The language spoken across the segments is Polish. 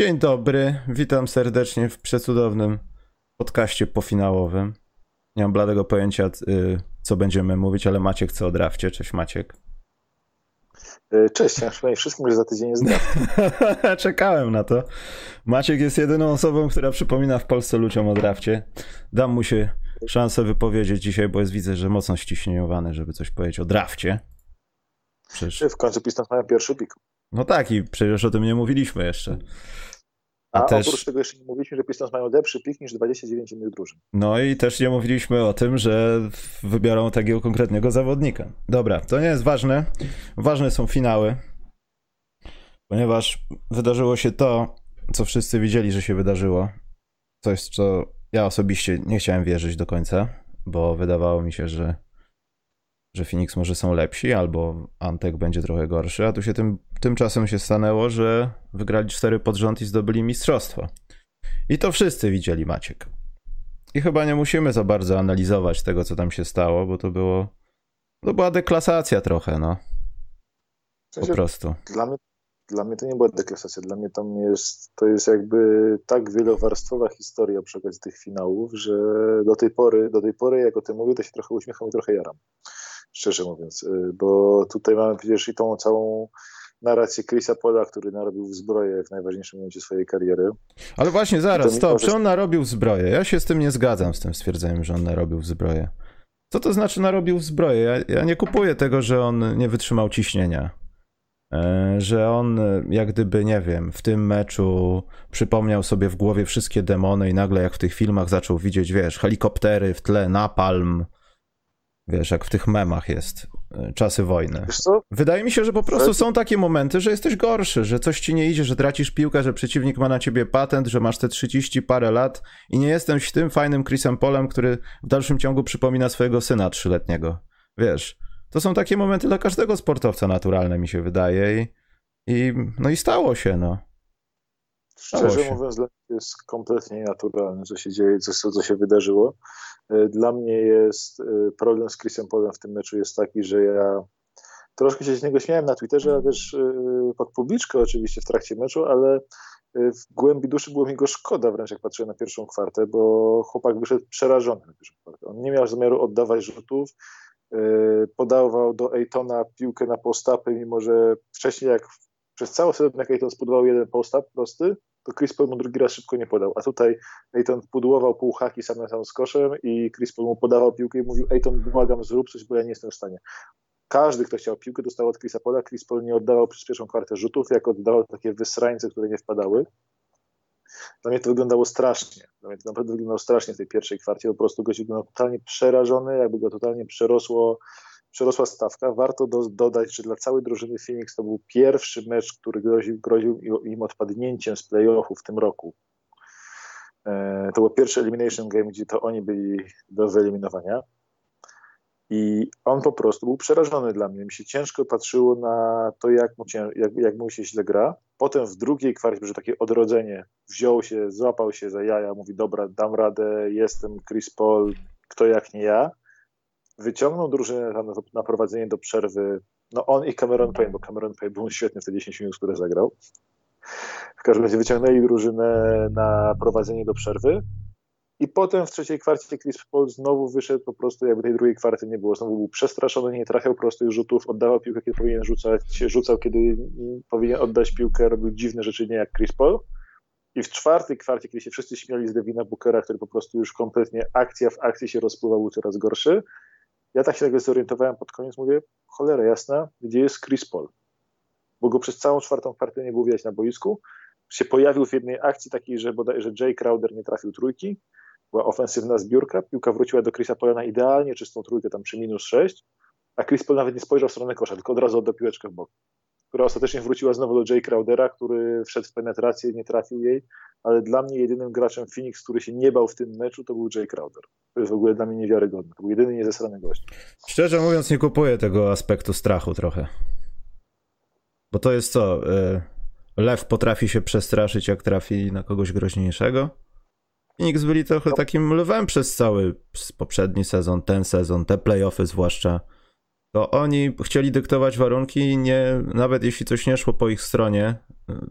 Dzień dobry, witam serdecznie w przecudownym podcaście pofinałowym. Nie mam bladego pojęcia, y, co będziemy mówić, ale Maciek chce o drafcie. Cześć Maciek. E, cześć, ja przypomnę wszystkim, że za tydzień jest draft. Czekałem na to. Maciek jest jedyną osobą, która przypomina w Polsce ludziom o drafcie. Dam mu się szansę wypowiedzieć dzisiaj, bo jest widzę, że mocno ściśnieniowany, żeby coś powiedzieć o drafcie. Przecież... W końcu Pistons mają pierwszy pik. No tak i przecież o tym nie mówiliśmy jeszcze. A, A też... oprócz tego jeszcze nie mówiliśmy, że Pistons mają lepszy pik niż 29 innych drużyn. No i też nie mówiliśmy o tym, że wybiorą takiego konkretnego zawodnika. Dobra, to nie jest ważne. Ważne są finały, ponieważ wydarzyło się to, co wszyscy widzieli, że się wydarzyło. Coś, co ja osobiście nie chciałem wierzyć do końca, bo wydawało mi się, że że Phoenix może są lepsi, albo Antek będzie trochę gorszy, a tu się tym, tymczasem się stanęło, że wygrali cztery pod rząd i zdobyli mistrzostwo. I to wszyscy widzieli, Maciek. I chyba nie musimy za bardzo analizować tego, co tam się stało, bo to było. To była deklasacja trochę, no. W sensie, po prostu. Dla mnie, dla mnie to nie była deklasacja. Dla mnie tam jest, to jest jakby tak wielowarstwowa historia przy okazji tych finałów, że do tej pory, do tej pory, jak o tym mówię, to się trochę uśmiecham i trochę jaram szczerze mówiąc, y, bo tutaj mamy przecież i tą całą narrację Chrisa Pola, który narobił zbroję w najważniejszym momencie swojej kariery. Ale właśnie zaraz, stop, czy on narobił zbroję? Ja się z tym nie zgadzam, z tym stwierdzeniem, że on narobił zbroję. Co to znaczy narobił zbroję? Ja, ja nie kupuję tego, że on nie wytrzymał ciśnienia. E, że on, jak gdyby, nie wiem, w tym meczu przypomniał sobie w głowie wszystkie demony i nagle, jak w tych filmach, zaczął widzieć, wiesz, helikoptery w tle, napalm, Wiesz, jak w tych memach jest, y, czasy wojny. Wydaje mi się, że po prostu są takie momenty, że jesteś gorszy, że coś ci nie idzie, że tracisz piłkę, że przeciwnik ma na ciebie patent, że masz te 30 parę lat i nie jesteś tym fajnym Chrisem Polem, który w dalszym ciągu przypomina swojego syna trzyletniego. Wiesz, to są takie momenty dla każdego sportowca naturalne, mi się wydaje i, i no i stało się, no. Szczerze mówiąc, dla mnie jest kompletnie naturalne, co się dzieje, co, co się wydarzyło. E, dla mnie jest e, problem z Chrisem Polem w tym meczu jest taki, że ja troszkę się z niego śmiałem na Twitterze, a też e, pod publiczkę oczywiście w trakcie meczu, ale w głębi duszy było mi go szkoda wręcz, jak patrzyłem na pierwszą kwartę, bo chłopak wyszedł przerażony na pierwszą kwartę. On nie miał zamiaru oddawać rzutów, podawał do Ejtona piłkę na postapy, mimo że wcześniej jak przez cały sezon jak Ejton spodobał jeden postap prosty, to Chris Paul mu drugi raz szybko nie podał. A tutaj Ejton pudłował pół haki sam na sam z koszem i Chris Paul mu podawał piłkę i mówił Ejton, błagam, zrób coś, bo ja nie jestem w stanie. Każdy, kto chciał piłkę, dostał od Chrisa Paula. Chris Paul nie oddawał przez pierwszą kwartę rzutów, jak oddawał takie wysrańce, które nie wpadały. Dla mnie to wyglądało strasznie. Dla mnie to naprawdę wyglądało strasznie w tej pierwszej kwarcie. Po prostu gość wyglądał totalnie przerażony, jakby go totalnie przerosło przerosła stawka. Warto do, dodać, że dla całej drużyny Phoenix to był pierwszy mecz, który groził, groził im odpadnięciem z playoffu w tym roku. E, to był pierwszy elimination game, gdzie to oni byli do wyeliminowania. I on po prostu był przerażony dla mnie. Mi się ciężko patrzyło na to, jak mu, jak, jak mu się źle gra. Potem w drugiej kwarcie, że takie odrodzenie, wziął się, złapał się za jaja, mówi: Dobra, dam radę, jestem Chris Paul, kto jak nie ja wyciągnął drużynę na, na prowadzenie do przerwy. No on i Cameron Payne, bo Cameron Payne był świetny w te 10 minut, które zagrał. W każdym razie wyciągnęli drużynę na prowadzenie do przerwy. I potem w trzeciej kwarcie Chris Paul znowu wyszedł po prostu, jakby tej drugiej kwarty nie było. Znowu był przestraszony, nie trafiał prostych rzutów, oddawał piłkę, kiedy powinien rzucać, rzucał, kiedy powinien oddać piłkę, robił dziwne rzeczy, nie jak Chris Paul. I w czwartej kwarcie, kiedy się wszyscy śmiali z Devina Bookera, który po prostu już kompletnie akcja w akcji się rozpływał, był coraz gorszy, ja tak się tego zorientowałem pod koniec, mówię, cholera jasna, gdzie jest Chris Paul? Bo go przez całą czwartą partię nie było widać na boisku. Się pojawił w jednej akcji takiej, że, bodaj, że Jay Crowder nie trafił trójki, była ofensywna zbiórka, piłka wróciła do Chrisa Paula na idealnie czystą trójkę, tam przy minus 6, a Chris Paul nawet nie spojrzał w stronę kosza, tylko od razu oddał piłeczkę w bok która ostatecznie wróciła znowu do Jay Crowdera, który wszedł w penetrację, nie trafił jej, ale dla mnie jedynym graczem Phoenix, który się nie bał w tym meczu, to był Jay Crowder. To jest w ogóle dla mnie niewiarygodne. To był jedyny niezesrany gość. Szczerze mówiąc, nie kupuję tego aspektu strachu trochę. Bo to jest co? Y, lew potrafi się przestraszyć, jak trafi na kogoś groźniejszego? Phoenix byli trochę takim lwem przez cały poprzedni sezon, ten sezon, te playoffy zwłaszcza to oni chcieli dyktować warunki, nie, nawet jeśli coś nie szło po ich stronie,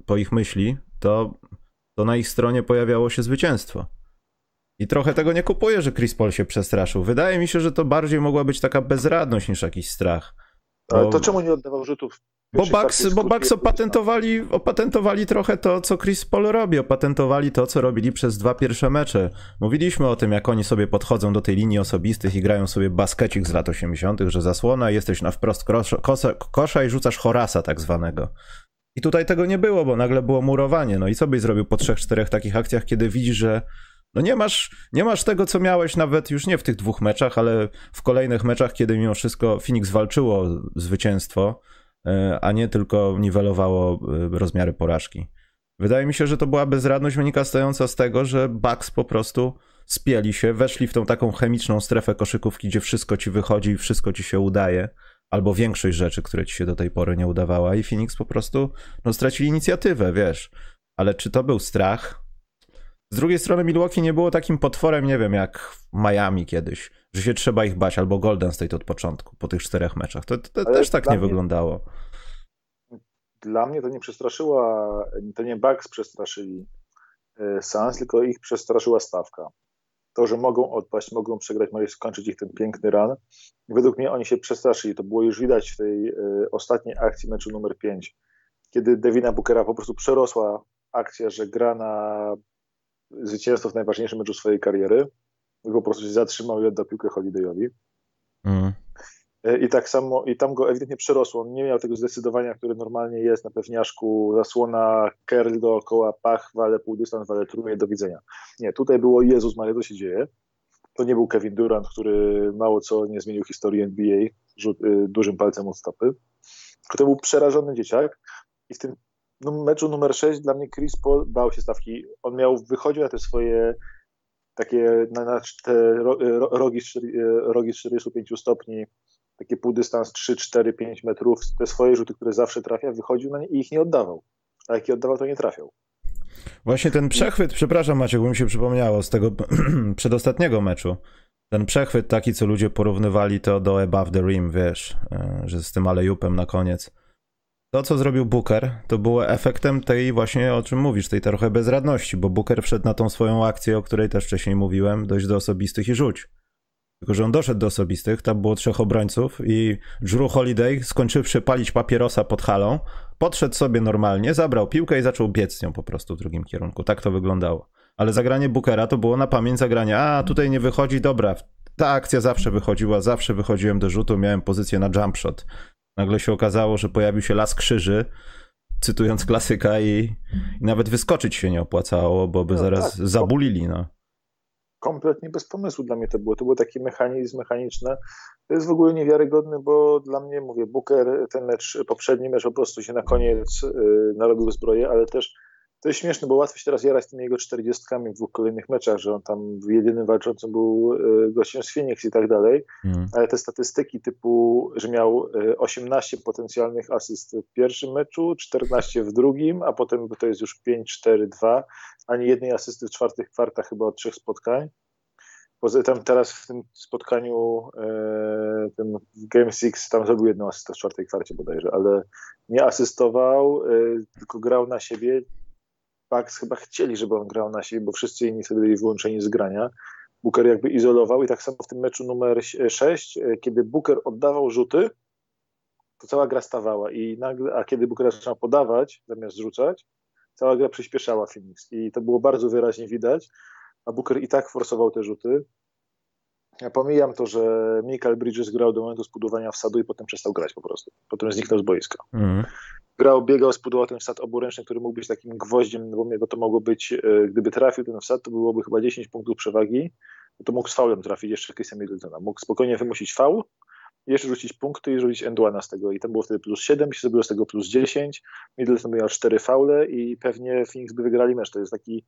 po ich myśli, to to na ich stronie pojawiało się zwycięstwo. I trochę tego nie kupuję, że Chris Paul się przestraszył. Wydaje mi się, że to bardziej mogła być taka bezradność niż jakiś strach. Ale to czemu nie oddawał rzutów? Bo Bucks, bo Bucks opatentowali, opatentowali trochę to, co Chris Paul robi. Opatentowali to, co robili przez dwa pierwsze mecze. Mówiliśmy o tym, jak oni sobie podchodzą do tej linii osobistych i grają sobie baskecik z lat 80., że zasłona, jesteś na wprost kosza, kosza i rzucasz horasa tak zwanego. I tutaj tego nie było, bo nagle było murowanie. No i co byś zrobił po trzech, czterech takich akcjach, kiedy widzisz, że no nie masz, nie masz tego, co miałeś nawet już nie w tych dwóch meczach, ale w kolejnych meczach, kiedy mimo wszystko Phoenix walczyło zwycięstwo, e, a nie tylko niwelowało e, rozmiary porażki. Wydaje mi się, że to była bezradność wynikająca z tego, że Bucks po prostu spieli się, weszli w tą taką chemiczną strefę koszykówki, gdzie wszystko ci wychodzi i wszystko ci się udaje, albo większość rzeczy, które ci się do tej pory nie udawała i Phoenix po prostu no, stracili inicjatywę, wiesz. Ale czy to był strach? Z drugiej strony Milwaukee nie było takim potworem, nie wiem, jak w Miami kiedyś, że się trzeba ich bać, albo Golden State od początku, po tych czterech meczach. To, to też tak nie mnie, wyglądało. Dla mnie to nie przestraszyła, to nie Bucks przestraszyli e, Suns, tylko ich przestraszyła stawka. To, że mogą odpaść, mogą przegrać, może skończyć ich ten piękny run. Według mnie oni się przestraszyli. To było już widać w tej y, ostatniej akcji meczu numer 5, kiedy Devina Bookera po prostu przerosła akcja, że gra na zwycięstwo w najważniejszym meczu swojej kariery. Po prostu się zatrzymał i oddał piłkę Holidayowi. Mm. E, I tak samo, i tam go ewidentnie przerosło. On nie miał tego zdecydowania, które normalnie jest na pewniaszku, zasłona, curl dookoła, pach, wale półdystans, wale truje, do widzenia. Nie, tutaj było Jezus Maria, co się dzieje. To nie był Kevin Durant, który mało co nie zmienił historii NBA rzut, y, dużym palcem od stopy. To był przerażony dzieciak i w tym meczu numer 6 dla mnie Chris Paul bał się stawki. On miał, wychodził na te swoje takie na, na te rogi, rogi z 45 stopni, takie półdystans 3, 4, 5 metrów, te swoje rzuty, które zawsze trafia, wychodził na nie i ich nie oddawał. A jak je oddawał, to nie trafiał. Właśnie ten przechwyt, przepraszam Maciek, bo mi się przypomniało z tego przedostatniego meczu. Ten przechwyt taki, co ludzie porównywali to do Above the Rim, wiesz, e, że z tym alejupem na koniec. To, co zrobił Booker, to było efektem tej właśnie, o czym mówisz, tej trochę bezradności, bo Booker wszedł na tą swoją akcję, o której też wcześniej mówiłem, dość do osobistych i rzuć. Tylko, że on doszedł do osobistych, tam było trzech obrońców i Drew Holiday, skończywszy palić papierosa pod halą, podszedł sobie normalnie, zabrał piłkę i zaczął biec nią po prostu w drugim kierunku. Tak to wyglądało. Ale zagranie Bookera to było na pamięć zagranie, a tutaj nie wychodzi, dobra, ta akcja zawsze wychodziła, zawsze wychodziłem do rzutu, miałem pozycję na jump shot. Nagle się okazało, że pojawił się las krzyży, cytując klasyka, i, i nawet wyskoczyć się nie opłacało, bo by no, zaraz tak. zabulili. No. Kompletnie bez pomysłu dla mnie to było. To był taki mechanizm mechaniczny. To jest w ogóle niewiarygodne, bo dla mnie, mówię, Booker, ten mecz, poprzedni mecz po prostu się na koniec yy, narobił zbroję, ale też to jest śmieszne, bo łatwo się teraz jarać tymi jego czterdziestkami w dwóch kolejnych meczach, że on tam jedynym walczącym był e, gościem z Phoenix i tak dalej, mm. ale te statystyki typu, że miał 18 e, potencjalnych asyst w pierwszym meczu, 14 w drugim, a potem to jest już 5-4-2, ani jednej asysty w czwartych kwartach chyba od trzech spotkań. Poza tym teraz w tym spotkaniu, e, tym Game 6 tam zrobił jedną asystę w czwartej kwarcie bodajże, ale nie asystował, tylko grał na siebie, Bucks chyba chcieli, żeby on grał na siebie, bo wszyscy inni wtedy byli wyłączeni z grania. Booker jakby izolował i tak samo w tym meczu numer 6, e, kiedy Booker oddawał rzuty, to cała gra stawała i nagle, a kiedy Booker zaczął podawać zamiast rzucać, cała gra przyspieszała Phoenix i to było bardzo wyraźnie widać, a Booker i tak forsował te rzuty. Ja pomijam to, że Michael Bridges grał do momentu zbudowania wsadu i potem przestał grać po prostu. Potem zniknął z boiska. Mm grał, biegał, spudował ten wsad oburęczny, który mógł być takim gwoździem, no bo to mogło być, e, gdyby trafił ten wsad, to byłoby chyba 10 punktów przewagi, to mógł z faulem trafić jeszcze Christian Middletona. Mógł spokojnie wymusić faul, jeszcze rzucić punkty i zrobić endwana z tego. I tam było wtedy plus 7, się zrobiło z tego plus 10. Middleton miał 4 faule i pewnie Phoenix by wygrali mecz. To jest taki,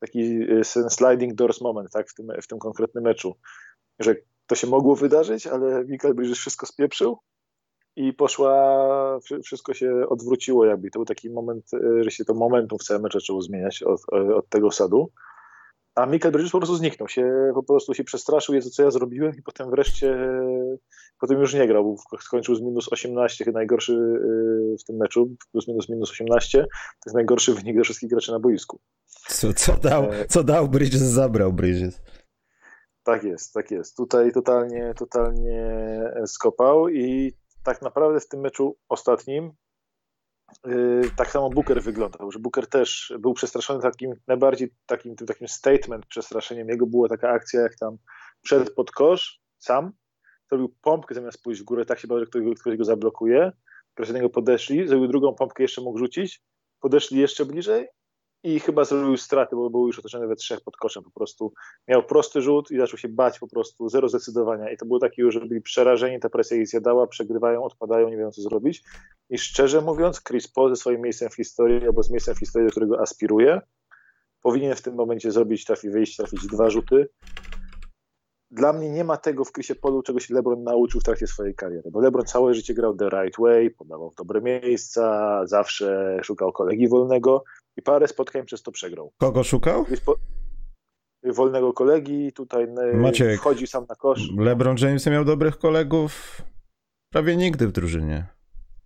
taki e, sliding doors moment tak, w, tym, w tym konkretnym meczu. Że to się mogło wydarzyć, ale Mikael Bridges wszystko spieprzył i poszła, wszystko się odwróciło jakby. To był taki moment, e, że się to momentum w całym meczu zaczęło zmieniać od, e, od tego sadu. A Michael Bridges po prostu zniknął się, po prostu się przestraszył, jest co ja zrobiłem i potem wreszcie Potem już nie grał, skończył z minus 18, najgorszy y, w tym meczu, plus minus minus 18, to jest najgorszy wynik dla wszystkich graczy na boisku. Co, co, dał, e, co dał Bridges, zabrał Bridges. Tak jest, tak jest. Tutaj totalnie, totalnie skopał i tak naprawdę w tym meczu ostatnim yy, tak samo Booker wyglądał, że Booker też był przestraszony takim, najbardziej takim, tym takim statement przestraszeniem. Jego była taka akcja, jak tam przed pod kosz, sam, zrobił pompkę zamiast pójść w górę, tak się bał, że ktoś, ktoś go zablokuje. Proszę niego podeszli, zrobił drugą pompkę, jeszcze mógł rzucić, podeszli jeszcze bliżej i chyba zrobił straty, bo był już otoczony we trzech pod koszem. Po prostu. Miał prosty rzut i zaczął się bać po prostu, zero zdecydowania. I to było takie już, że byli przerażeni, ta presja ich zjadała, przegrywają, odpadają, nie wiedzą co zrobić. I szczerze mówiąc Chris Paul ze swoim miejscem w historii albo z miejscem w historii, do którego aspiruje, powinien w tym momencie zrobić, trafi wyjść, trafić dwa rzuty, dla mnie nie ma tego w Chrisie Polu, czego się LeBron nauczył w trakcie swojej kariery, bo LeBron całe życie grał the right way, podawał w dobre miejsca, zawsze szukał kolegi wolnego i parę spotkań przez to przegrał. Kogo szukał? Wolnego kolegi, tutaj Maciek, wchodzi sam na kosz. LeBron James miał dobrych kolegów prawie nigdy w drużynie.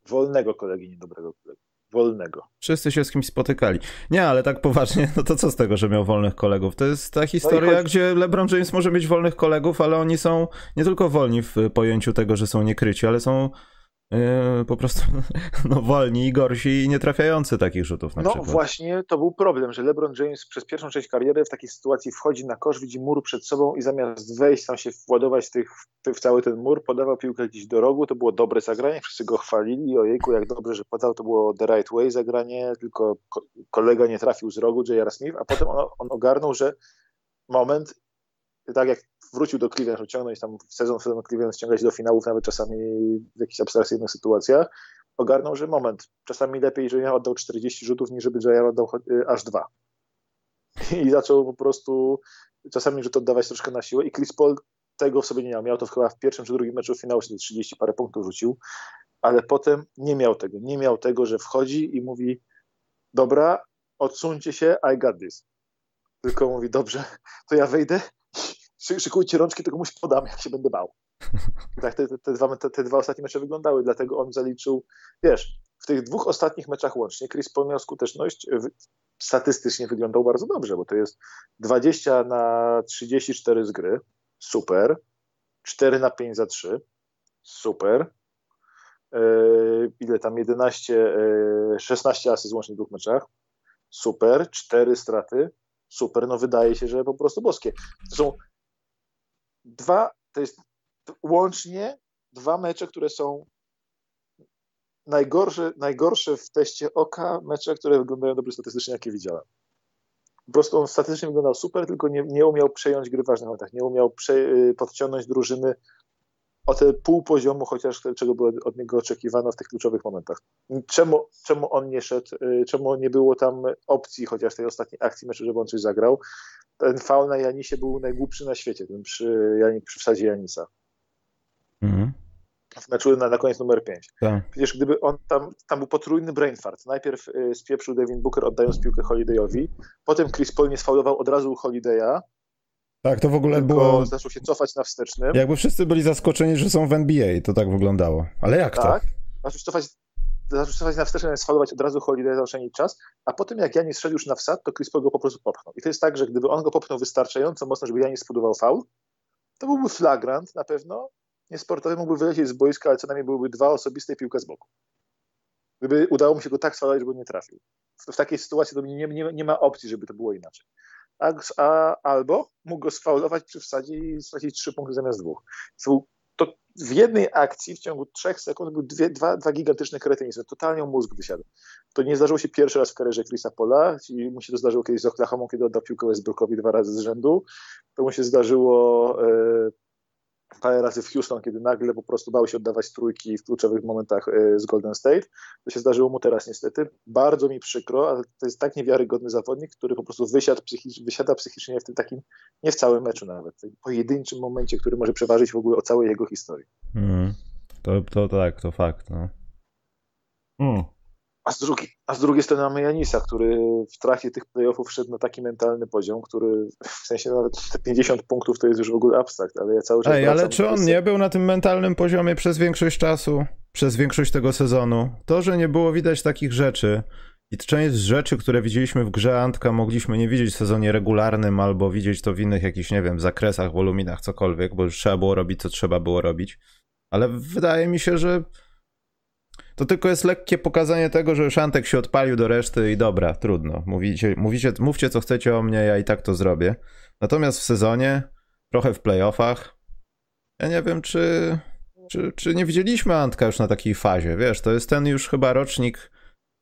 Wolnego kolegi, nie dobrego kolegi wolnego. Wszyscy się z kimś spotykali. Nie, ale tak poważnie, no to co z tego, że miał wolnych kolegów? To jest ta historia, no chodź... gdzie LeBron James może mieć wolnych kolegów, ale oni są nie tylko wolni w pojęciu tego, że są niekryci, ale są Yy, po prostu no, wolni i gorsi i nie trafiający takich rzutów na no przykład. właśnie to był problem, że LeBron James przez pierwszą część kariery w takiej sytuacji wchodzi na kosz, widzi mur przed sobą i zamiast wejść tam się władować tych, w cały ten mur, podawał piłkę gdzieś do rogu, to było dobre zagranie, wszyscy go chwalili, ojejku jak dobrze, że podał, to było the right way zagranie, tylko kolega nie trafił z rogu, J.R. Smith, a potem on, on ogarnął, że moment, tak jak wrócił do Cleveland, żeby ciągnąć tam w sezon, sezon Cleveland, ściągać do finałów, nawet czasami w jakichś abstrakcyjnych sytuacjach, ogarnął, że moment, czasami lepiej, że ja oddał 40 rzutów, niż żeby ja oddał y, aż dwa. I zaczął po prostu czasami rzut oddawać troszkę na siłę i Chris Paul tego w sobie nie miał. Miał to chyba w pierwszym czy drugim meczu finału, się 30 parę punktów rzucił, ale potem nie miał tego. Nie miał tego, że wchodzi i mówi dobra, odsuńcie się, I got this. Tylko mówi, dobrze, to ja wejdę szykujcie rączki, to komuś podam, jak się będę bał. tak te, te, dwa, te, te, dwa ostatnie mecze wyglądały, dlatego on zaliczył, wiesz, w tych dwóch ostatnich meczach łącznie Chris Paul miał skuteczność, statystycznie wyglądał bardzo dobrze, bo to jest 20 na 34 z gry, super, 4 na 5 za 3, super, yy, ile tam 11, yy, 16 asy łącznie w dwóch meczach, super, 4 straty, super, no wydaje się, że po prostu boskie. To są dwa, to jest łącznie dwa mecze, które są najgorsze, najgorsze w teście oka mecze, które wyglądają dobrze statystycznie, jakie widziałem. Po prostu on statystycznie wyglądał super, tylko nie, nie umiał przejąć gry w ważnych momentach, nie umiał prze, y, podciągnąć drużyny o te pół poziomu, chociaż czego było od niego oczekiwano w tych kluczowych momentach. Czemu, czemu on nie szedł, y, czemu nie było tam opcji, chociaż tej ostatniej akcji meczu, żeby on coś zagrał? ten faul na Janisie był najgłupszy na świecie, ten przy, przy wsadzie Janisa. Mhm. W meczu na, na koniec numer 5. Tak. Przecież gdyby on tam, tam był potrójny brain fart. Najpierw y, spieprzył Devin Booker oddając piłkę Holidayowi, potem Chris Paul nie sfaulował od razu Holidaya, tak, to w ogóle było. Zaczął się cofać na wstecznym. Jakby wszyscy byli zaskoczeni, że są w NBA, to tak wyglądało. Ale jak tak? to? Zaczął się cofać zarzucać na wsteczne, sfalować od razu Holiday, zaoszczędzić czas, a potem jak Janis szedł już na wsad, to Chris Paul go po prostu popchnął. I to jest tak, że gdyby on go popchnął wystarczająco mocno, żeby Janis spodował faul, to byłby flagrant na pewno, niesportowy, mógłby wylecieć z boiska, ale co najmniej byłyby dwa osobiste piłkę z boku. Gdyby udało mu się go tak sfalować, żeby nie trafił. W, w takiej sytuacji to nie, nie, nie, ma opcji, żeby to było inaczej. A, a, albo mógł go sfaulować przy wsadzie i stracić trzy punkty zamiast dwóch. To to w jednej akcji w ciągu trzech sekund były dwie, dwa, dwa gigantyczne kretynizmy. Totalnie mózg wysiadł. To nie zdarzyło się pierwszy raz w karierze Chrisa Pola. I mu się to zdarzyło kiedyś z Oklahoma, kiedy oddał piłkę Westbrookowi dwa razy z rzędu. To mu się zdarzyło e, parę razy w Houston, kiedy nagle po prostu bał się oddawać trójki w kluczowych momentach e, z Golden State. To się zdarzyło mu teraz niestety. Bardzo mi przykro, ale to jest tak niewiarygodny zawodnik, który po prostu wysiadł psychicz, wysiada psychicznie w tym takim, nie w całym meczu nawet, w pojedynczym momencie, który może przeważyć w ogóle o całej jego historii. Mm. To, to tak, to fakt. No. Mm. A z, drugi, a z drugiej strony mamy Janisa, który w trakcie tych playoffów wszedł na taki mentalny poziom, który w sensie nawet te 50 punktów to jest już w ogóle abstrakt, ale ja cały czas... Ej, ale czy on nie był na tym mentalnym poziomie przez większość czasu, przez większość tego sezonu? To, że nie było widać takich rzeczy i część z rzeczy, które widzieliśmy w grze Antka mogliśmy nie widzieć w sezonie regularnym albo widzieć to w innych jakichś, nie wiem, zakresach, woluminach, cokolwiek, bo już trzeba było robić, co trzeba było robić. Ale wydaje mi się, że to tylko jest lekkie pokazanie tego, że Szantek się odpalił do reszty i dobra, trudno. Mówicie, mówicie, mówcie co chcecie o mnie, ja i tak to zrobię. Natomiast w sezonie, trochę w playoffach, ja nie wiem, czy, czy, czy nie widzieliśmy Antka już na takiej fazie. Wiesz, to jest ten już chyba rocznik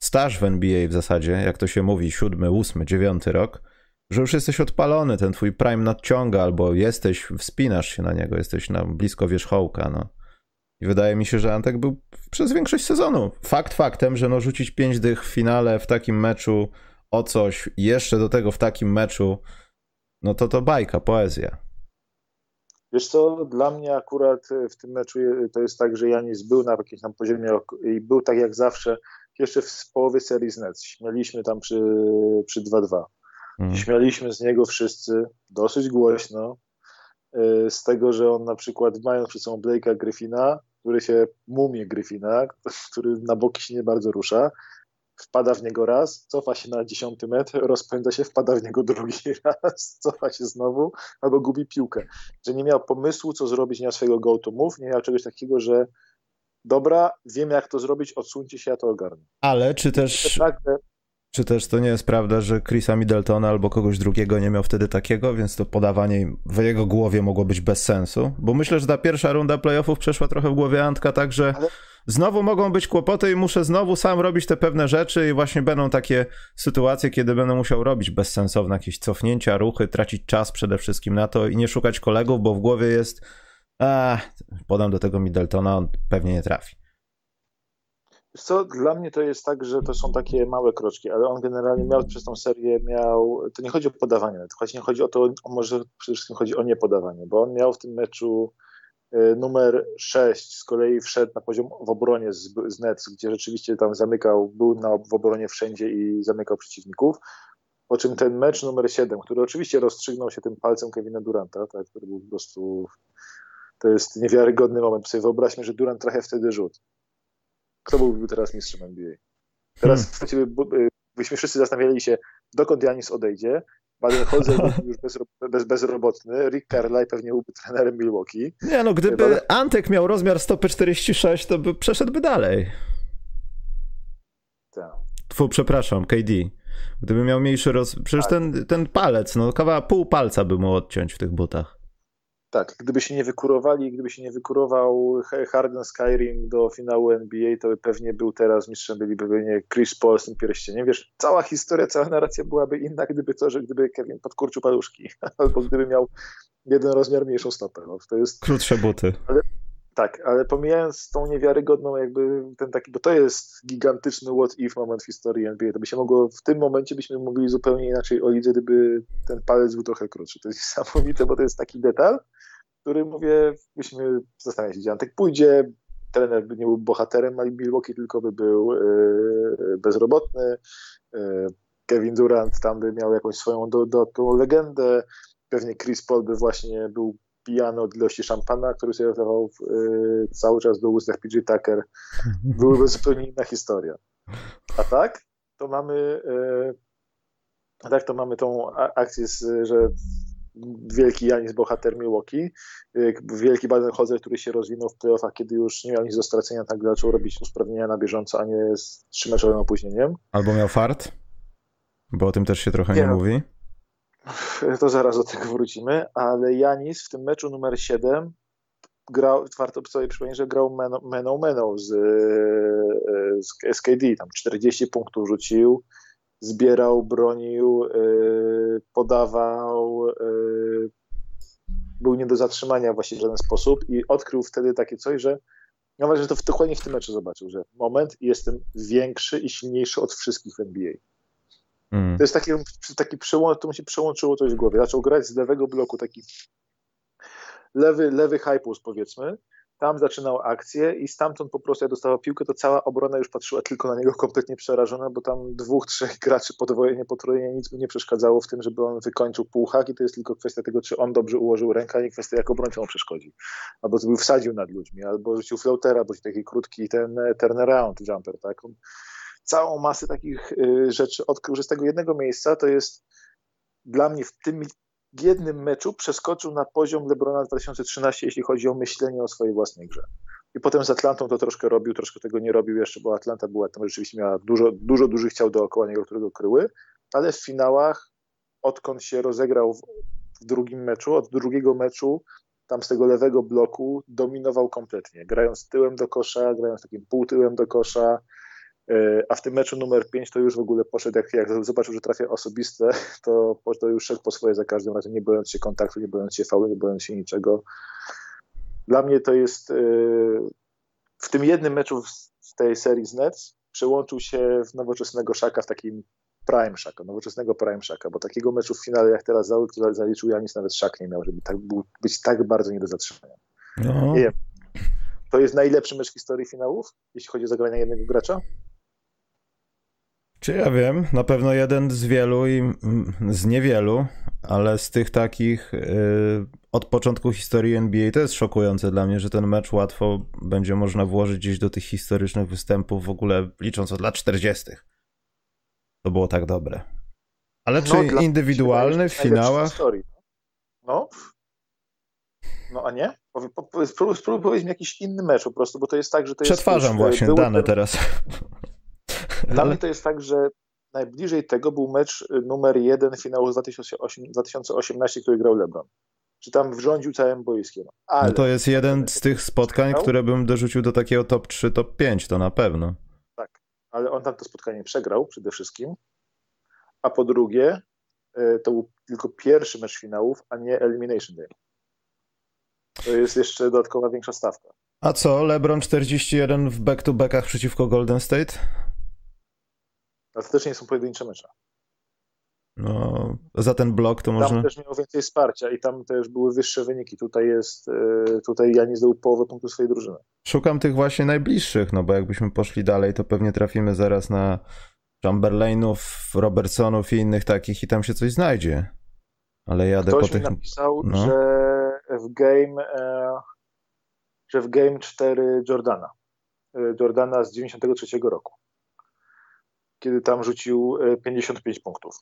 staż w NBA w zasadzie, jak to się mówi, siódmy, ósmy, dziewiąty rok, że już jesteś odpalony, ten twój prime nadciąga, albo jesteś, wspinasz się na niego, jesteś na blisko wierzchołka, no. I wydaje mi się, że Antek był przez większość sezonu. Fakt faktem, że no rzucić pięć dych w finale w takim meczu o coś, jeszcze do tego w takim meczu, no to to bajka, poezja. Wiesz co, dla mnie akurat w tym meczu to jest tak, że Janis był na jakimś tam poziomie i był tak jak zawsze, jeszcze w połowie serii z Nets. Śmialiśmy tam przy, przy 2-2. Mm. Śmialiśmy z niego wszyscy dosyć głośno, y, z tego, że on na przykład mając przy sobą Blake'a Griffina, który się mumie Gryfina, który na boki się nie bardzo rusza, wpada w niego raz, cofa się na dziesiąty metr, rozpędza się, wpada w niego drugi raz, cofa się znowu, albo gubi piłkę. Że nie miał pomysłu, co zrobić, nie miał swojego go-to move, nie miał czegoś takiego, że dobra, wiem jak to zrobić, odsuńcie się, ja to ogarnę. Ale czy też... Tak, czy też to nie jest prawda, że Chrisa Middletona albo kogoś drugiego nie miał wtedy takiego, więc to podawanie w jego głowie mogło być bez sensu? Bo myślę, że ta pierwsza runda playoffów przeszła trochę w głowie Antka tak, że Ale... znowu mogą być kłopoty i muszę znowu sam robić te pewne rzeczy i właśnie będą takie sytuacje, kiedy będę musiał robić bezsensowne jakieś cofnięcia, ruchy, tracić czas przede wszystkim na to i nie szukać kolegów, bo w głowie jest a, podam do tego Middletona, on pewnie nie trafi. Co, dla mnie to jest tak, że to są takie małe kroczki, ale on generalnie miał przez tą serię, miał, to nie chodzi o podawanie, to nie chodzi o to, może przede wszystkim chodzi o niepodawanie, bo on miał w tym meczu y, numer 6 z kolei wszedł na poziom w obronie z, z Nets, gdzie rzeczywiście tam zamykał, był na, w obronie wszędzie i zamykał przeciwników, po czym ten mecz numer 7, który oczywiście rozstrzygnął się tym palcem Kevina Duranta, tak, który był po prostu to jest niewiarygodny moment. Sobie wyobraźmy, że Durant trochę wtedy rzut kto byłby teraz mistrzem NBA? Teraz hmm. byśmy wszyscy zastanawiali się, dokąd Janis odejdzie. Baden-Holzer był już bez, bez, bezrobotny, Rick Carlisle pewnie byłby trenerem Milwaukee. Nie no, gdyby Baden... Antek miał rozmiar stopy 46, to by przeszedłby dalej. Tak. Tfu, przepraszam, KD. Gdyby miał mniejszy roz... Przecież tak. ten, ten palec, no kawa pół palca by mu odciąć w tych butach. Tak, gdyby się nie wykurowali, gdyby się nie wykurował Harden Skyrim do finału NBA, to pewnie był teraz mistrzem, byliby pewnie Chris Paul z tym pierścieniem. Wiesz, cała historia, cała narracja byłaby inna, gdyby to, że gdyby Kevin podkurczył paluszki, albo gdyby miał jeden rozmiar mniejszą stopę. No, to jest... Krótsze buty. Ale, tak, ale pomijając tą niewiarygodną jakby ten taki, bo to jest gigantyczny what if moment w historii NBA, to by się mogło, w tym momencie byśmy mówili zupełnie inaczej o lidze, gdyby ten palec był trochę krótszy. To jest niesamowite, bo to jest taki detal, który mówię, byśmy zastanawiali się, gdzie Antek pójdzie, trener by nie był bohaterem Milwaukee, tylko by był yy, bezrobotny, yy, Kevin Durant tam by miał jakąś swoją dodatkową legendę, pewnie Chris Paul by właśnie był pijany od ilości szampana, który sobie wydawał yy, cały czas do ustach PG Tucker. Byłyby zupełnie inna historia. A tak, to mamy a tak to mamy tą akcję, że wielki Janis bohater Milwaukee, y, wielki Baden-Holzer, który się rozwinął w playoffach, kiedy już nie miał nic do stracenia, tak zaczął robić usprawnienia na bieżąco, a nie z trzymeczowym opóźnieniem. Albo miał fart, bo o tym też się trochę nie, nie mówi. To zaraz do tego wrócimy, ale Janis w tym meczu numer 7 grał, warto sobie przypomnieć, że grał meną meną z, z SKD, tam 40 punktów rzucił, zbierał, bronił, y, podawał, y, był nie do zatrzymania właśnie w żaden sposób i odkrył wtedy takie coś, że nawet, że to w, dokładnie w tym meczu zobaczył, że moment jestem większy i silniejszy od wszystkich w NBA. Mm. To jest taki, taki przełącz, to mu się przełączyło coś w głowie. Zaczął grać z lewego bloku, taki lewy, lewy hypus powiedzmy, tam zaczynał akcję i stamtąd po prostu jak dostała piłkę, to cała obrona już patrzyła tylko na niego kompletnie przerażona, bo tam dwóch, trzech graczy podwojenie, potrojenie, nic mu nie przeszkadzało w tym, żeby on wykończył półhak i to jest tylko kwestia tego, czy on dobrze ułożył rękę, a nie kwestia, jak obrońca mu przeszkodzi. Albo zrobił wsadził nad ludźmi, albo rzucił floatera, bo taki krótki ten turnaround jumper, tak? On całą masę takich y, rzeczy odkrył, że z tego jednego miejsca to jest dla mnie w tym jednym meczu przeskoczył na poziom LeBrona 2013, jeśli chodzi o myślenie o swojej własnej grze. I potem z Atlantą to troszkę robił, troszkę tego nie robił jeszcze, bo Atlanta była tam rzeczywiście miała dużo, dużo dużych ciał dookoła niego, które go kryły, ale w finałach, odkąd się rozegrał w, w drugim meczu, od drugiego meczu, tam z tego lewego bloku dominował kompletnie, grając tyłem do kosza, grając takim półtyłem do kosza, a w tym meczu numer 5 to już w ogóle poszedł, jak, jak zobaczył, że trafia osobiste, to, to już szedł po swoje za każdym razem, nie bojąc się kontaktu, nie bojąc się faulu, nie bojąc się niczego. Dla mnie to jest e, w tym jednym meczu w tej serii z Nets przełączył się w nowoczesnego Szaka, w takim prime Szaka, nowoczesnego prime Szaka, bo takiego meczu w finale jak teraz zaliczył Janis, nawet Szak nie miał, żeby tak, był, być tak bardzo nie do zatrzymania. No. Nie wiem. To jest najlepszy mecz w historii finałów, jeśli chodzi o zagranie jednego gracza? Czy ja wiem, na pewno jeden z wielu i z niewielu, ale z tych takich yy, od początku historii NBA to jest szokujące dla mnie, że ten mecz łatwo będzie można włożyć gdzieś do tych historycznych występów, w ogóle licząc od lat 40. To było tak dobre. Ale no, czy indywidualny w finałach? Historii. No. No a nie? Spróbuj, spróbuj powiedzieć mi jakiś inny mecz po prostu, bo to jest tak, że to jest... Przetwarzam właśnie dane teraz. Dla mnie to jest tak, że najbliżej tego był mecz y, numer jeden finału z 2018, który grał LeBron. Czy tam wrządził całym boiskiem. Ale no to jest jeden z tych spotkań, które bym dorzucił do takiego top 3, top 5, to na pewno. Tak, ale on tam to spotkanie przegrał przede wszystkim, a po drugie y, to był tylko pierwszy mecz finałów, a nie Elimination Day. To jest jeszcze dodatkowa większa stawka. A co, LeBron 41 w back-to-backach przeciwko Golden State? Ale to też nie są pojedyncze mecze. No, za ten blok to tam można... Tam też miał więcej wsparcia i tam też były wyższe wyniki. Tutaj jest, e, tutaj Janis zdobył połowę punktu swojej drużyny. Szukam tych właśnie najbliższych, no bo jakbyśmy poszli dalej, to pewnie trafimy zaraz na Chamberlainów, Robertsonów i innych takich i tam się coś znajdzie. Ale jadę Ktoś po tych... mi napisał, no. że w game e, że w game 4 Jordana. E, Jordana z 93 roku kiedy tam rzucił 55 e, punktów.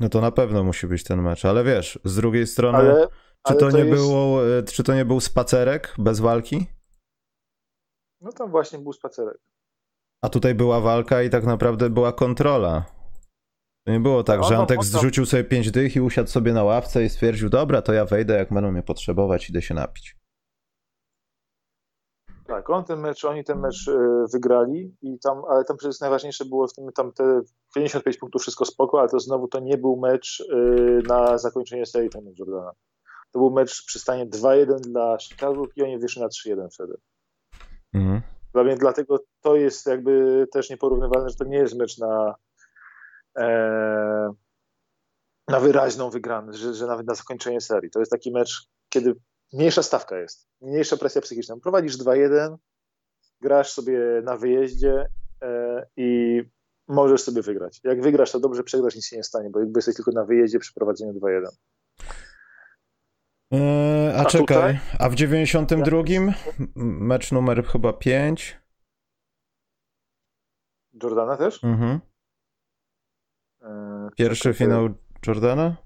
No to na pewno musi być ten mecz, ale wiesz, z drugiej strony, ale, czy, to, to nie jest... było, e, czy to nie był spacerek bez walki? No tam właśnie był spacerek. A tutaj była walka i tak naprawdę była kontrola. To nie było tak, no, że Antek no, zrzucił sobie pięć dych i usiadł sobie na ławce i stwierdził, dobra, to ja wejdę, jak będą mnie potrzebować, idę się napić. Tak, on ten mecz, oni ten mecz e, wygrali i tam, ale tam przecież najważniejsze było w tym, tam te 55 punktów, wszystko spoko, ale to znowu to nie był mecz e, na zakończenie serii ten mecz Jordana. To był mecz przy stanie 2-1 dla Chicago i oni wyszli na 3-1 wtedy. Mhm. Dla mnie dlatego to jest jakby też nieporównywalne, że to nie jest mecz na e, na wyraźną wygraną, że, że nawet na zakończenie serii. To jest taki mecz, kiedy mniejsza stawka jest, mniejsza presja psychiczna. Prowadzisz 2-1, grasz sobie na wyjeździe e, i możesz sobie wygrać. Jak wygrasz, to dobrze, przegrasz, nic się nie stanie, bo jakby jesteś tylko na wyjeździe przy prowadzeniu 2-1. Eee, a, a, czekaj, tutaj? a w 92 mecz numer chyba 5. Jordana też? Mhm. Eee, Pierwszy finał Jordana?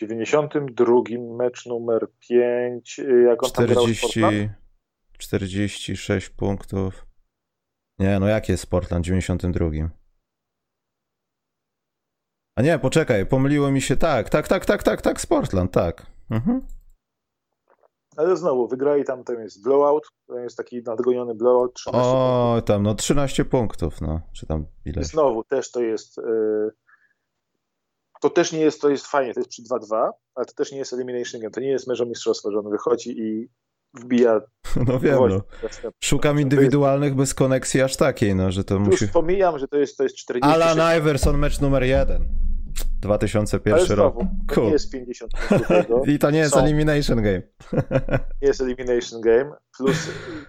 92 mecz numer 5, y, jak on 40, tam 46 punktów. Nie, no jakie jest Portland 92? A nie, poczekaj, pomyliło mi się tak, tak, tak, tak, tak, tak, Sportland, tak. Mhm. Ale znowu, wygrali tam, tam jest blowout, to jest taki nadgoniony blowout. 13 o, punktów. tam, no 13 punktów, no, czy tam ile? Znowu, też to jest... Yy to też nie jest, to jest fajnie, to jest przy 2-2, ale to też nie jest elimination game, to nie jest mecz o mistrzostwo, że on wychodzi i wbija. No wiem, no. Szukam indywidualnych bez koneksji aż takiej, no, że to Już musi... pomijam, że to jest, to jest 40. Alan Iverson, mecz numer jeden. 2001 znowu, rok. To cool. nie jest 50 I to nie jest Są. Elimination Game. nie jest Elimination Game. Plus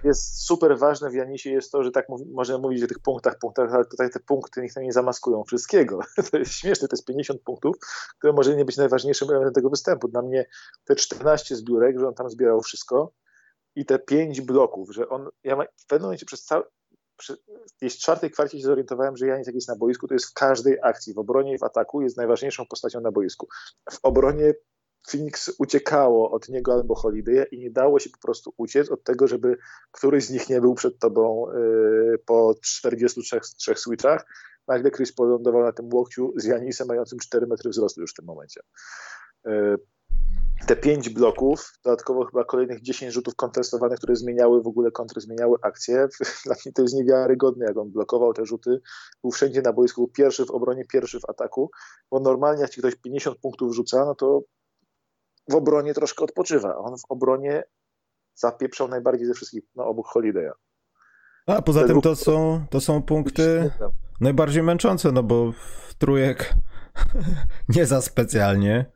jest super ważne w Janisie jest to, że tak mów, możemy mówić o tych punktach, punktach, ale tutaj te punkty niech nie zamaskują wszystkiego. To jest śmieszne, to jest 50 punktów, które może nie być najważniejszym elementem tego występu. Dla mnie te 14 zbiórek, że on tam zbierał wszystko i te 5 bloków, że on, ja w pewnym momencie przez cały, w czwartej kwarcie się zorientowałem, że Janis jak jest na boisku, to jest w każdej akcji, w obronie i w ataku jest najważniejszą postacią na boisku. W obronie Phoenix uciekało od niego albo Holiday i nie dało się po prostu uciec od tego, żeby któryś z nich nie był przed tobą yy, po 43 switchach. Nagle Chris Paul na tym łokciu z Janisem mającym 4 metry wzrostu już w tym momencie. Yy, te pięć bloków, dodatkowo chyba kolejnych 10 rzutów kontestowanych, które zmieniały w ogóle kontry, zmieniały akcję. Dla mnie to jest niewiarygodne, jak on blokował te rzuty. Był wszędzie na boisku, był pierwszy w obronie, pierwszy w ataku, bo normalnie jak ci ktoś 50 punktów rzuca, no to w obronie troszkę odpoczywa. On w obronie zapieprzał najbardziej ze wszystkich, no obok Holiday'a. A poza tym to są, to są punkty najbardziej męczące, no bo trójek nie za specjalnie.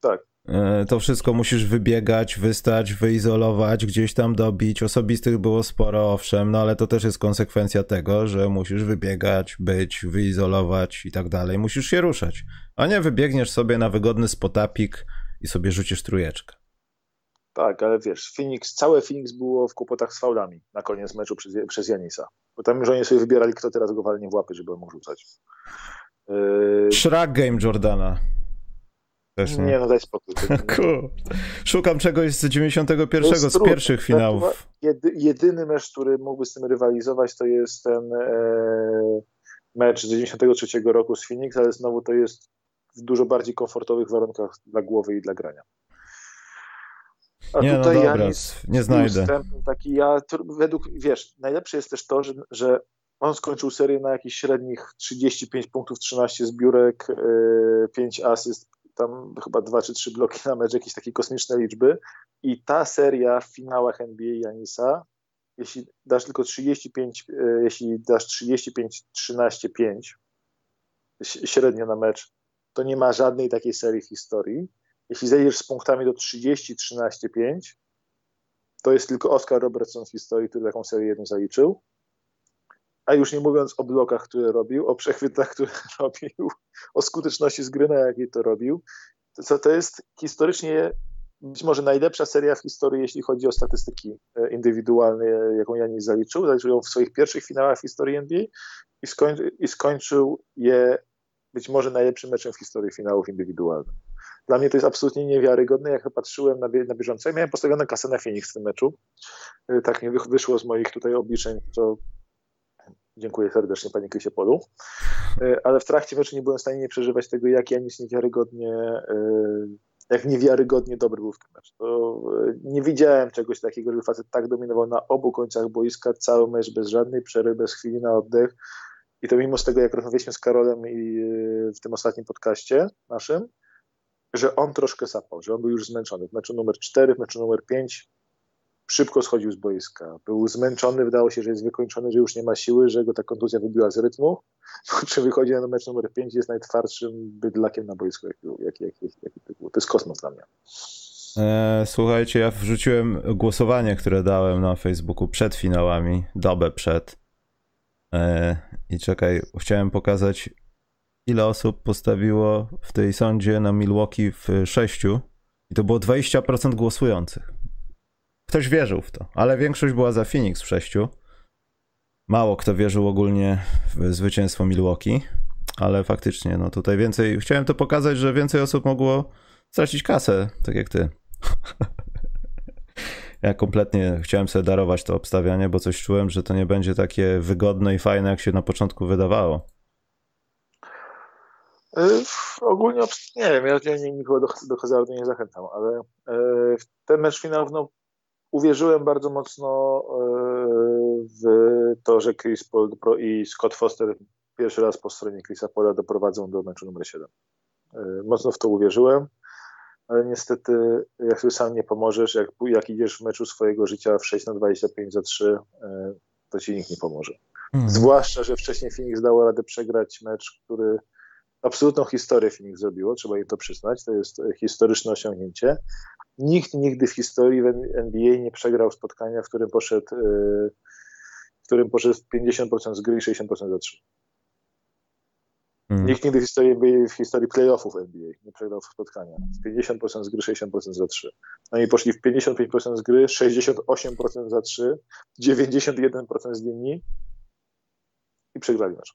Tak. E, to wszystko musisz wybiegać, wystać, wyizolować, gdzieś tam dobić. Osobistych było sporo, owszem, no ale to też jest konsekwencja tego, że musisz wybiegać, być, wyizolować i tak dalej. Musisz się ruszać, a nie wybiegniesz sobie na wygodny spotapik i sobie rzucisz trójeczkę. Tak, ale wiesz, Phoenix, całe Phoenix było w kłopotach z faulami na koniec meczu przez, przez Janisa. Bo tam już oni sobie wybierali, kto teraz go walnie w łapy, żeby mógł rzucać. Yy... Shrug game Jordana. Też, nie? nie, no daj spokój. cool. Szukam czegoś z 91, z trudne. pierwszych finałów. Jedy, jedyny mecz, który mógłby z tym rywalizować, to jest ten e, mecz z 93 roku z Phoenix, ale znowu to jest w dużo bardziej komfortowych warunkach dla głowy i dla grania. A nie, no tutaj no dobra, nie znajdę. Taki ja, według, wiesz, najlepsze jest też to, że, że on skończył serię na jakichś średnich 35 punktów, 13 zbiórek, 5 e, asyst, tam chyba dwa czy trzy bloki na mecz, jakieś takie kosmiczne liczby. I ta seria w finałach NBA Janisa, jeśli dasz tylko 35, e, jeśli dasz 35, 13, 5 średnio na mecz, to nie ma żadnej takiej serii w historii. Jeśli zejdziesz z punktami do 30, 13, 5, to jest tylko Oscar Robertson w historii, który taką serię jedną zaliczył a już nie mówiąc o blokach, które robił, o przechwytach, które robił, o skuteczności z gry, na jakiej to robił, to, to jest historycznie być może najlepsza seria w historii, jeśli chodzi o statystyki e, indywidualne, jaką Janis zaliczył. Zaliczył ją w swoich pierwszych finałach w historii NBA i, skończy, i skończył je być może najlepszym meczem w historii finałów indywidualnych. Dla mnie to jest absolutnie niewiarygodne. Jak patrzyłem na, na bieżąco, ja miałem postawione kasę na Phoenix w tym meczu. E, tak mi wyszło z moich tutaj obliczeń, co Dziękuję serdecznie Panie Krysie Polu. E, ale w trakcie meczu nie byłem w stanie nie przeżywać tego, jak Janis niewiarygodnie, e, jak niewiarygodnie dobry był w tym meczu. To e, nie widziałem czegoś takiego, żeby facet tak dominował na obu końcach boiska, cały mecz bez żadnej przerwy, bez chwili na oddech. I to mimo z tego, jak rozmawialiśmy z Karolem i w tym ostatnim podcaście naszym, że on troszkę sapał, że on był już zmęczony. W meczu numer 4, w meczu numer 5 szybko schodził z boiska. Był zmęczony, wydało się, że jest wykończony, że już nie ma siły, że go ta kontuzja wybiła z rytmu. Po czym wychodzi na mecz numer 5 jest najtwardszym bydlakiem na boisku, jaki, jaki, jaki, był. To jest kosmos dla mnie. E, słuchajcie, ja wrzuciłem głosowanie, które dałem na Facebooku przed finałami, dobę przed. E, I czekaj, chciałem pokazać, ile osób postawiło w tej sądzie na Milwaukee w sześciu. I to było 20% głosujących. Ktoś wierzył w to, ale większość była za Phoenix w sześciu. Mało kto wierzył ogólnie w zwycięstwo Milwaukee, ale faktycznie, no tutaj więcej. Chciałem to pokazać, że więcej osób mogło stracić kasę, tak jak ty. ja kompletnie chciałem sobie darować to obstawianie, bo coś czułem, że to nie będzie takie wygodne i fajne, jak się na początku wydawało. Yy, ogólnie, nie wiem, ja, ja nikogo do, do hazardu nie zachęcam, ale yy, ten mecz finał no, uwierzyłem bardzo mocno e, w to, że Chris Paul i Scott Foster pierwszy raz po stronie Chrisa Paula doprowadzą do meczu numer 7. E, mocno w to uwierzyłem, ale niestety, jak sobie sam nie pomożesz, jak, jak idziesz w meczu swojego życia w 6 na 25 za 3, e, to ci nikt nie pomoże. Hmm. Zwłaszcza, że wcześniej Phoenix dało radę przegrać mecz, który absolutną historię Phoenix zrobiło, trzeba im to przyznać, to jest historyczne osiągnięcie. Nikt nigdy w historii w NBA nie przegrał spotkania, w którym poszedł, e, w którym poszedł 50% z gry i 60% za 3. Hmm. Nikt nigdy w historii, w historii playoffów NBA nie przegrał spotkania. 50% z gry, 60% za 3. Oni poszli w 55% z gry, 68% za 3, 91% z linii i przegrali mecz.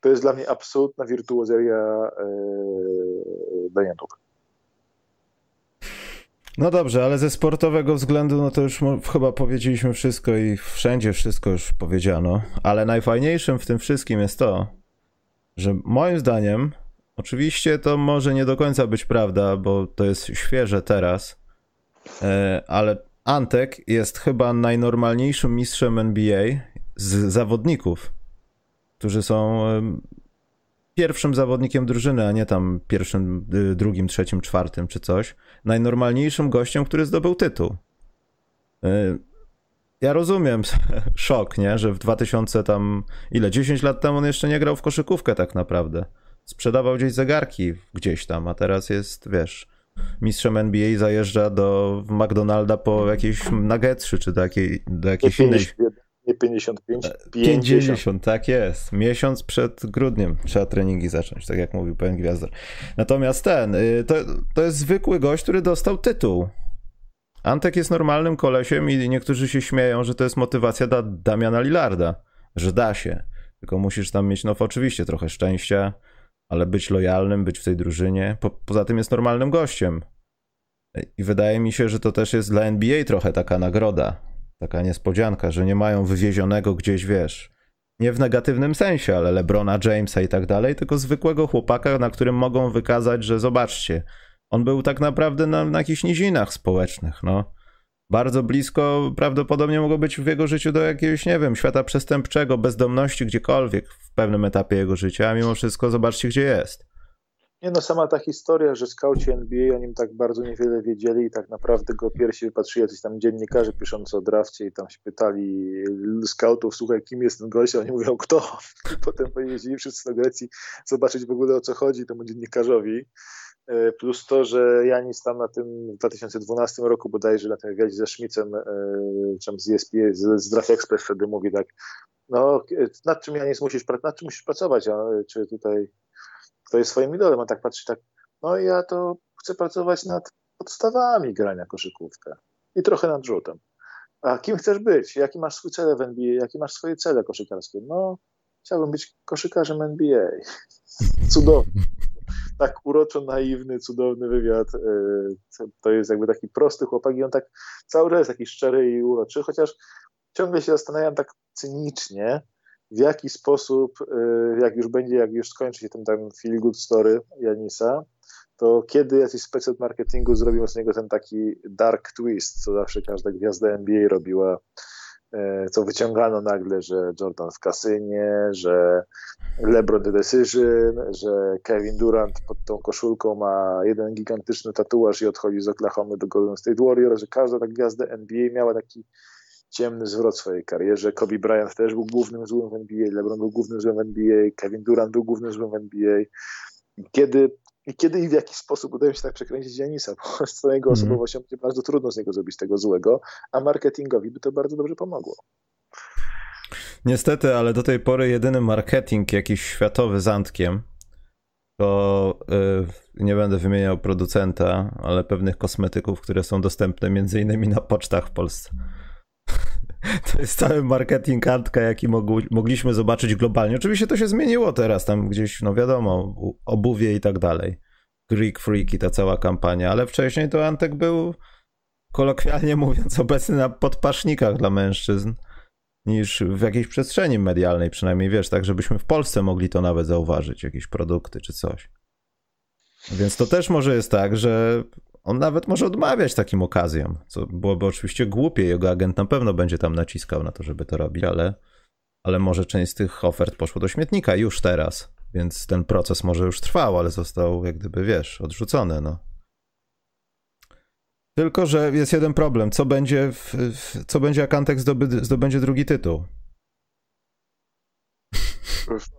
To jest dla mnie absolutna wirtuozeria yy, Daniantów. No dobrze, ale ze sportowego względu, no to już chyba powiedzieliśmy wszystko i wszędzie wszystko już powiedziano, ale najfajniejszym w tym wszystkim jest to, że moim zdaniem, oczywiście to może nie do końca być prawda, bo to jest świeże teraz, e, ale Antek jest chyba najnormalniejszym mistrzem NBA z zawodników, którzy są pierwszym zawodnikiem drużyny, a nie tam pierwszym, y, drugim, trzecim, czwartym czy coś. Najnormalniejszym gościem, który zdobył tytuł. Y, ja rozumiem szok, nie? Że w 2000 tam, ile, 10 lat temu on jeszcze nie grał w koszykówkę tak naprawdę. Sprzedawał gdzieś zegarki gdzieś tam, a teraz jest, wiesz, mistrzem NBA zajeżdża do McDonalda po jakieś nuggetsy czy do, jakiej, do jakiejś innej... Nie 55, 50. 50, tak jest. Miesiąc przed grudniem trzeba treningi zacząć, tak jak mówił pan Gwiazdor. Natomiast ten, y, to, to jest zwykły gość, który dostał tytuł. Antek jest normalnym kolesiem i niektórzy się śmieją, że to jest motywacja dla Damiana Lillarda, że da się. Tylko musisz tam mieć, no oczywiście, trochę szczęścia, ale być lojalnym, być w tej drużynie. Po, poza tym jest normalnym gościem. I wydaje mi się, że to też jest dla NBA trochę taka nagroda, taka niespodzianka, że nie mają wywiezionego gdzieś, wiesz, nie w negatywnym sensie, ale LeBrona Jamesa i tak dalej, tylko zwykłego chłopaka, na którym mogą wykazać, że zobaczcie, on był tak naprawdę na, na jakichś nizinach społecznych, no. Bardzo blisko prawdopodobnie mogło być w jego życiu do jakiegoś, nie wiem, świata przestępczego, bezdomności, gdziekolwiek w pewnym etapie jego życia, a mimo wszystko zobaczcie, gdzie jest. Nie no, sama ta historia, że skauci NBA o nim tak bardzo niewiele wiedzieli i tak naprawdę go pierwsi wypatrzyli jacyś tam dziennikarze piszący o drafcie i tam się pytali skautów, słuchaj, kim jest ten gość, a oni mówią, kto? I potem pojeździli wszyscy do Grecji zobaczyć w ogóle o co chodzi temu dziennikarzowi. E, plus to, że Janis tam na tym w 2012 roku bodajże na tym wywiadzie ze Szmicem, e, czy z ESPN, z Draft Express wtedy mówi tak, no nad czym Janis musisz, nad czym musisz pracować, a, czy tutaj kto jest swoim idolem, a tak patrzy tak, no ja to chcę pracować nad podstawami grania koszykówkę i trochę nad rzutem. A kim chcesz być? Jaki masz swój cel w NBA? Jakie masz swoje cele koszykarskie? No, chciałbym być koszykarzem NBA. Cudowny. Tak uroczo naiwny, cudowny wywiad. E, to jest jakby taki prosty chłopak i on tak cały czas taki szczery i uroczy, chociaż ciągle się zastanawiam tak cynicznie, w jaki sposób, y, jak już będzie, jak już skończy się ten tam feel good story Janisa, to kiedy jakiś spec od marketingu zrobił z niego ten taki dark twist, co zawsze każda gwiazda NBA robiła, y, co wyciągano nagle, że Jordan w kasynie, że LeBron the Decision, że Kevin Durant pod tą koszulką ma jeden gigantyczny tatuaż i odchodzi z Oklahoma do Golden State Warriors, że każda ta gwiazda NBA miała taki ciemny zwrot w swojej karierze. Kobe Bryant też był głównym złym w NBA, LeBron był głównym złym w NBA, Kevin Durant był głównym złym w NBA. Kiedy, i kiedy i w jaki sposób udaje się tak przekręcić Janisa, bo z całego mm. osobowością będzie bardzo trudno z niego zrobić tego złego, a marketingowi by to bardzo dobrze pomogło. Niestety, ale do tej pory jedyny marketing jakiś światowy z Antkiem to yy, nie będę wymieniał producenta, ale pewnych kosmetyków, które są dostępne między innymi na pocztach w Polsce. To jest cały marketing Antka, jaki mogliśmy zobaczyć globalnie. Oczywiście to się zmieniło teraz, tam gdzieś, no wiadomo, obuwie i tak dalej. Greek Freak i ta cała kampania, ale wcześniej to Antek był, kolokwialnie mówiąc, obecny na podpasznikach dla mężczyzn niż w jakiejś przestrzeni medialnej, przynajmniej wiesz, tak, żebyśmy w Polsce mogli to nawet zauważyć, jakieś produkty czy coś. Więc to też może jest tak, że on nawet może odmawiać takim okazjom, co byłoby oczywiście głupie. Jego agent na pewno będzie tam naciskał na to, żeby to robić, ale, ale może część z tych ofert poszło do śmietnika już teraz, więc ten proces może już trwał, ale został jak gdyby, wiesz, odrzucony, no. Tylko, że jest jeden problem. Co będzie, w, w, co będzie jak Antek zdoby, zdobędzie drugi tytuł?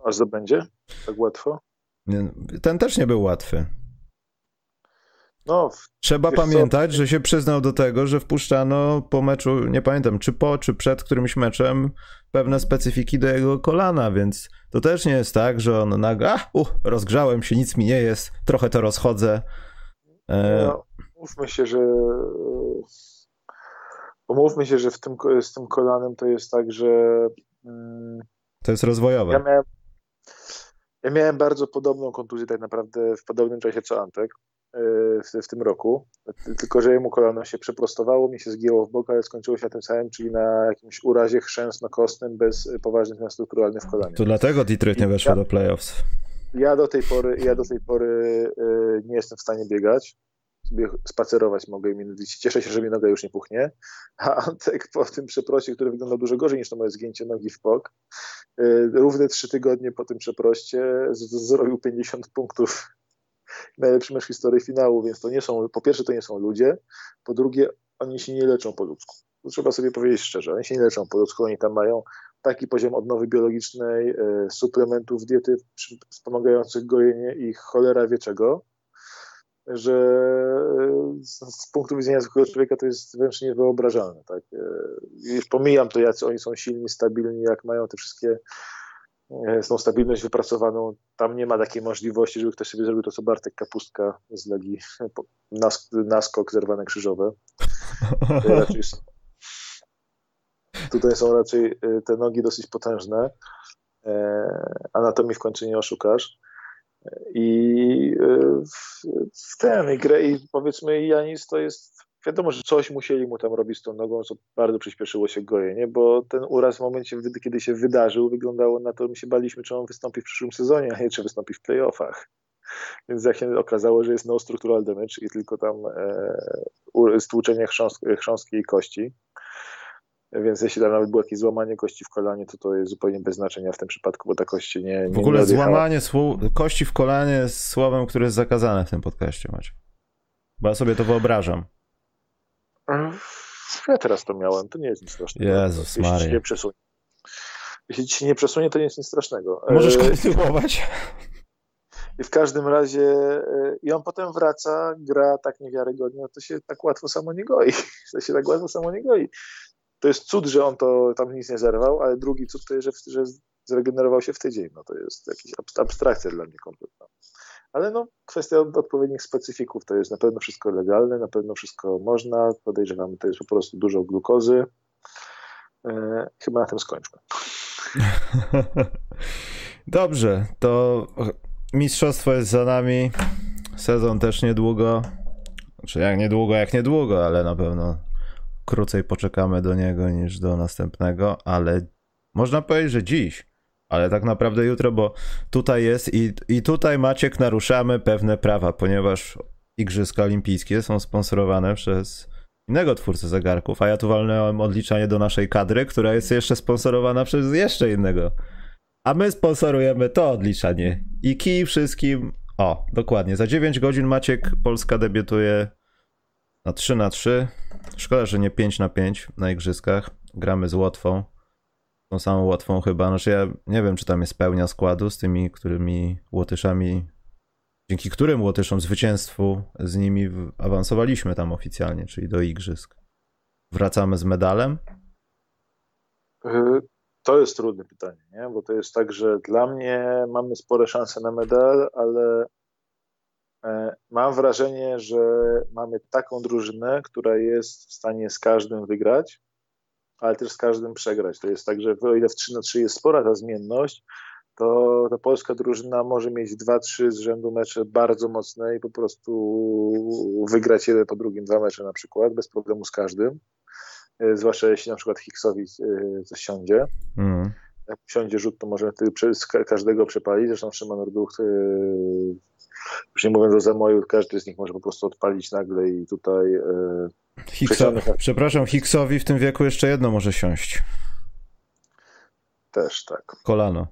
A zdobędzie? Tak łatwo? Ten też nie był łatwy. No, Trzeba pamiętać, co? że się przyznał do tego, że wpuszczano po meczu, nie pamiętam, czy po, czy przed którymś meczem, pewne specyfiki do jego kolana, więc to też nie jest tak, że on nagle, a, uh, rozgrzałem się, nic mi nie jest, trochę to rozchodzę. E... No, mówmy się, że umówmy się, że w tym, z tym kolanem to jest tak, że mm, to jest rozwojowe. Ja miałem, ja miałem bardzo podobną kontuzję tak naprawdę w podobnym czasie co Antek e, w, w, tym roku, tylko że jemu kolano się przeprostowało, mi się zgięło w bok, ale skończyło się na tym samym, czyli na jakimś urazie chrzęsno-kostnym bez poważnych zmian strukturalnych w kolanie. To dlatego Detroit nie weszło ja, do playoffs. Ja do tej pory, ja do tej pory y, nie jestem w stanie biegać sobie spacerować mogę i cieszę się, że mi noga już nie puchnie, a Antek po tym przeproście, który wygląda dużo gorzej niż to moje zgięcie nogi w bok, y, równe trzy tygodnie po tym przeproście zrobił 50 punktów najlepszy mecz w historii finału, więc to nie są, po pierwsze to nie są ludzie, po drugie oni się nie leczą po ludzku. To trzeba sobie powiedzieć szczerze, oni się nie leczą po ludzku, oni tam mają taki poziom odnowy biologicznej, y, suplementów diety wspomagających gojenie i cholera wie czego, że e, z, punktu widzenia zwykłego człowieka to jest wręcz niewyobrażalne. Tak? E, już pomijam to, jak oni są silni, stabilni, jak mają te wszystkie e, tą stabilność wypracowaną. Tam nie ma takiej możliwości, żeby ktoś sobie zrobił to, co Bartek Kapustka z Legii, nask naskok zerwane krzyżowe. Raczej są, tutaj są raczej te nogi dosyć potężne. Anatomii w końcu nie oszukasz. I e, w ten grę i powiedzmy Janis to jest wiadomo, że coś musieli mu tam robić z tą nogą, co bardzo przyspieszyło się gojenie, bo ten uraz w momencie, kiedy się wydarzył, wyglądało na to, my się baliśmy, czy on wystąpi w przyszłym sezonie, a nie czy wystąpi w playoffach. Więc jak się okazało, że jest no structural damage i tylko tam e, stłuczenie chrząstki i kości, więc jeśli tam nawet było jakieś złamanie kości w kolanie, to to jest zupełnie bez znaczenia w tym przypadku, bo ta kość nie, nie W ogóle nie złamanie kości w kolanie jest słowem, które jest zakazane w tym podcaście, macie. Bo ja sobie to wyobrażam. Ja teraz to miałem, to nie jest nic strasznego. Jezus Jeśli Maria. Nie przesunie. Jeśli ci nie przesunie, to nie jest nic strasznego. Możesz e, kontynuować. I w każdym razie, e, i on potem wraca, gra tak niewiarygodnie, to się tak łatwo samo nie goi. To się tak łatwo samo nie goi to jest cud, że on to tam nic nie zerwał, ale drugi cud to jest, że, że zregenerował się w tydzień. No to jest jakaś abstrakcja dla mnie kompletna. Ale no, kwestia odpowiednich specyfików to jest na pewno wszystko legalne, na pewno wszystko można. Podejrzewam, to jest po prostu dużo glukozy. E, chyba na tym skończmy. Dobrze, to mistrzostwo jest za nami. Sezon też niedługo. Znaczy jak niedługo, jak niedługo, ale na pewno krócej poczekamy do niego niż do następnego, ale można powiedzieć, że dziś, ale tak naprawdę jutro, bo tutaj jest i, i tutaj Maciek naruszamy pewne prawa, ponieważ Igrzyska Olimpijskie są sponsorowane przez innego twórcę zegarków, a ja tu walnąłem odliczanie do naszej kadry, która jest jeszcze sponsorowana przez jeszcze innego. A my sponsorujemy to odliczanie. I kij wszystkim. O, dokładnie. Za 9 godzin Maciek Polska debiutuje na 3 na 3 Szkoda, że nie 5 na 5 na igrzyskach. Gramy z Łotwą. Tą samą Łotwą chyba. Znaczy ja nie wiem, czy tam jest pełnia składu z tymi, którymi Łotyszami, dzięki którym Łotyszom zwycięstwu z nimi awansowaliśmy tam oficjalnie, czyli do igrzysk. Wracamy z medalem? Y, to jest trudne pytanie, nie? bo to jest tak, że dla mnie mamy spore szanse na medal, ale E, mam wrażenie, że mamy taką drużynę, która jest w stanie z każdym wygrać, ale też z każdym przegrać. To jest tak, że o ile w 3 na 3 jest spora ta zmienność, to ta polska drużyna może mieć 2-3 z rzędu mecze bardzo mocne i po prostu wygrać jeden po drugim dwa mecze na przykład, bez problemu z każdym. E, zwłaszcza jeśli na przykład Hicksowi e, coś siądzie. Mm. Jak siądzie rzut, to może wtedy każdego przepalić. Zresztą Szymon Orduch już nie mówiąc o Zamoju, każdy z nich może po prostu odpalić nagle i tutaj... Hickso, przepraszam, Hicksowi w tym wieku jeszcze jedno może siąść. Też, tak. Kolano.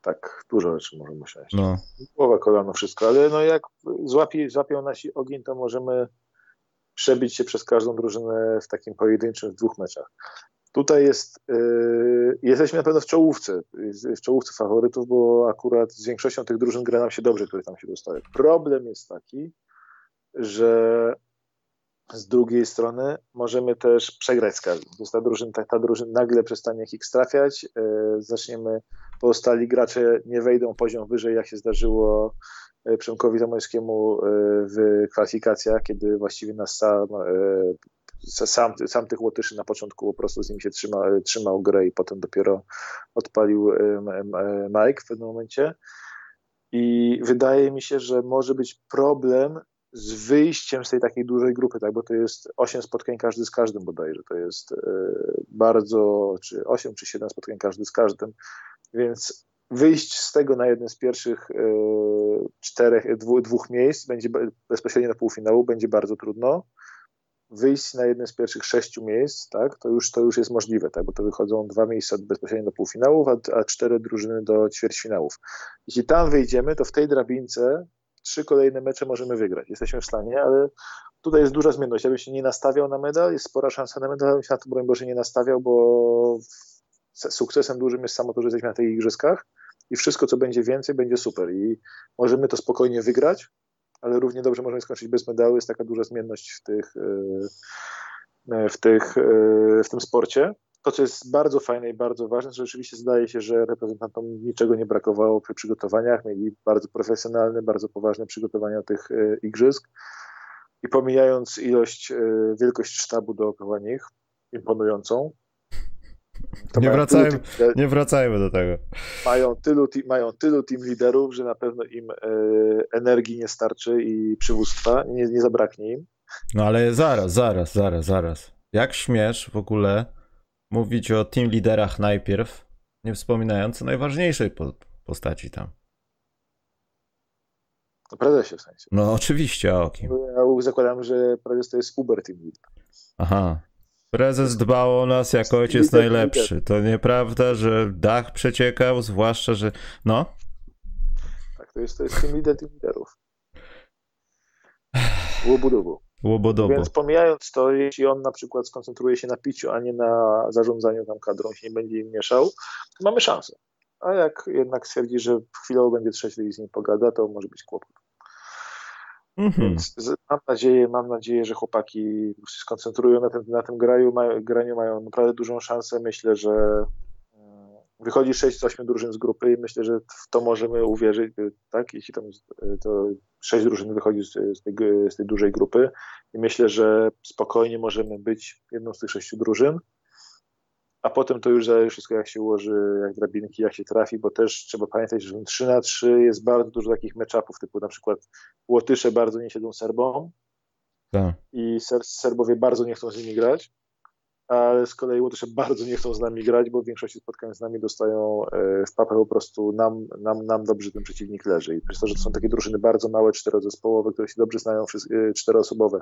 Tak, dużo rzeczy możemy siąść. No. Głowa, kolano, wszystko, ale no jak złapie, złapią nasi ogień, to możemy przebić się przez każdą drużynę w takim pojedynczym, w dwóch meczach. Tutaj jest, yy, jesteśmy na pewno w czołówce, w czołówce faworytów, bo akurat z większością tych drużyn gra nam się dobrze, które tam się dostały. Problem jest taki, że z drugiej strony możemy też przegrać z każdym. Jest ta drużyna, ta, ta drużyna nagle przestanie ich trafiać, yy, zaczniemy, pozostali gracze nie wejdą poziom wyżej, jak się zdarzyło Przemkowi Zamojskiemu w kwalifikacjach, kiedy właściwie nas sam sam, sam tych Łotyszy na początku po prostu z nim się trzyma, trzymał grę i potem dopiero odpalił Mike w pewnym momencie. I wydaje mi się, że może być problem z wyjściem z tej takiej dużej grupy, tak, bo to jest 8 spotkań każdy z każdym bodajże, to jest e, bardzo, czy 8 czy 7 spotkań każdy z każdym, więc wyjść z tego na jednym z pierwszych e, czterech, dwóch, dwóch miejsc będzie bezpośrednio na półfinału będzie bardzo trudno wyjść na jednym z pierwszych sześciu miejsc, tak, to już, to już jest możliwe, tak, bo to wychodzą dwa miejsca bezpośrednio do półfinałów, a, a cztery drużyny do ćwierćfinałów. Jeśli tam wyjdziemy, to w tej drabince trzy kolejne mecze możemy wygrać. Jesteśmy w stanie, ale tutaj jest duża zmienność. Ja bym się nie nastawiał na medal, jest spora szansa na medal, ale bym się na to, broń Boże, nie nastawiał, bo sukcesem dużym jest samo to, że jesteśmy na tych igrzyskach i wszystko, co będzie więcej, będzie super i możemy to spokojnie wygrać, ale równie dobrze możemy skończyć bez medalu. Jest taka duża zmienność w, tych, e, e, w, tych, e, w tym sporcie. To, co jest bardzo fajne i bardzo ważne, że rzeczywiście zdaje się, że reprezentantom niczego nie brakowało przy przygotowaniach. Mieli bardzo profesjonalne, bardzo poważne przygotowania tych igrzysk. I pomijając ilość, wielkość sztabu dookoła nich, imponującą, nie wracajmy, nie wracajmy do tego. Mają tylu, mają tylu team liderów, że na pewno im e, energii nie starczy i przywództwa, nie, nie zabraknie im. No ale zaraz, zaraz, zaraz, zaraz. Jak śmiesz w ogóle mówić o team liderach najpierw, nie wspominając o najważniejszej po, postaci tam? O prezesie w sensie. No oczywiście, a o kim? Ja zakładam, że prezes to jest Uber Team Leader. Aha, Prezes dbał o nas jako ojciec najlepszy. To nieprawda, że dach przeciekał, zwłaszcza, że. No. Tak, to jest, to jest team team liderów. Łobudobu. Łobodobo. Więc pomijając to, jeśli on na przykład skoncentruje się na piciu, a nie na zarządzaniu tam kadrą, się nie będzie im mieszał, to mamy szansę. A jak jednak stwierdzi, że chwilowo będzie trzeźwy i z nim pogada, to może być kłopot. Mhm. Mam nadzieję, mam nadzieję, że chłopaki się skoncentrują na tym, na tym graniu, mają, graniu, mają naprawdę dużą szansę. Myślę, że mm, wychodzi 6 z 8 drużyn z grupy i myślę, że w to możemy uwierzyć, tak? Jeśli tam to 6 drużyn wychodzi z, z, tej, z tej dużej grupy i myślę, że spokojnie możemy być jedną z tych sześciu drużyn a potem to już zależy wszystko, jak się ułoży, jak drabinki, jak się trafi, bo też trzeba pamiętać, że 3 na 3 jest bardzo dużo takich meczapów, typu na przykład Łotysze bardzo nie siedzą Serbom tak. i Ser Serbowie bardzo nie chcą z nimi grać, ale z kolei Łotysze bardzo nie chcą z nami grać, bo w większości spotkań z nami dostają e, w papę po prostu nam, nam, nam dobrze ten przeciwnik leży. I przez to, że to są takie drużyny bardzo małe, czterozespołowe, które się dobrze znają, e, czteroosobowe,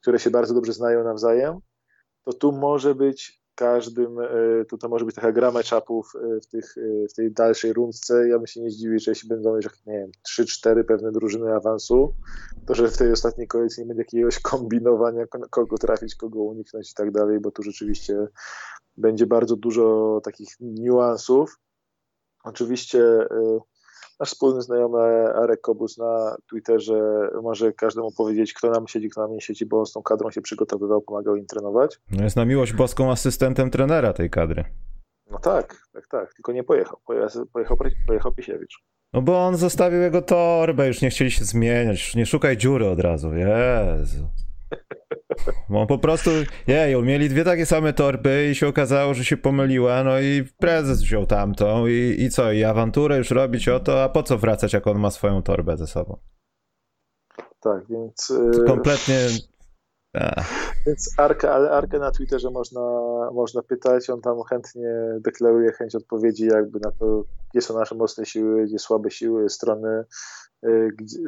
które się bardzo dobrze znają nawzajem, to tu może być każdym, e, to może być taka gra meczapów e, w, tych, e, w tej dalszej rundce. Ja bym się nie zdziwił, że jeśli będą już, nie wiem, 3-4 pewne drużyny awansu, to że w tej ostatniej kolejce nie będzie jakiegoś kombinowania, kogo trafić, kogo uniknąć i tak dalej, bo tu rzeczywiście będzie bardzo dużo takich niuansów. Oczywiście Nasz wspólny znajomy Arek Kobus na Twitterze może każdemu powiedzieć, kto nam siedzi, kto nam nie siedzi, bo on z tą kadrą się przygotowywał, pomagał im trenować. No jest na miłość boską asystentem trenera tej kadry. No tak, tak, tak, tylko nie pojechał. Pojechał, pojechał, pojechał Pisiewicz. No bo on zostawił jego torbę, już nie chcieli się zmieniać. Nie szukaj dziury od razu. Jezu. Bo po prostu, jej, mieli dwie takie same torby i się okazało, że się pomyliła, no i prezes wziął tamtą i, i co, i awanturę już robić o to, a po co wracać, jak on ma swoją torbę ze sobą? Tak, więc... To kompletnie... Więc Arkę, ale Arkę na Twitterze można, można pytać, on tam chętnie deklaruje chęć odpowiedzi jakby na to, gdzie są nasze mocne siły, gdzie słabe siły, strony,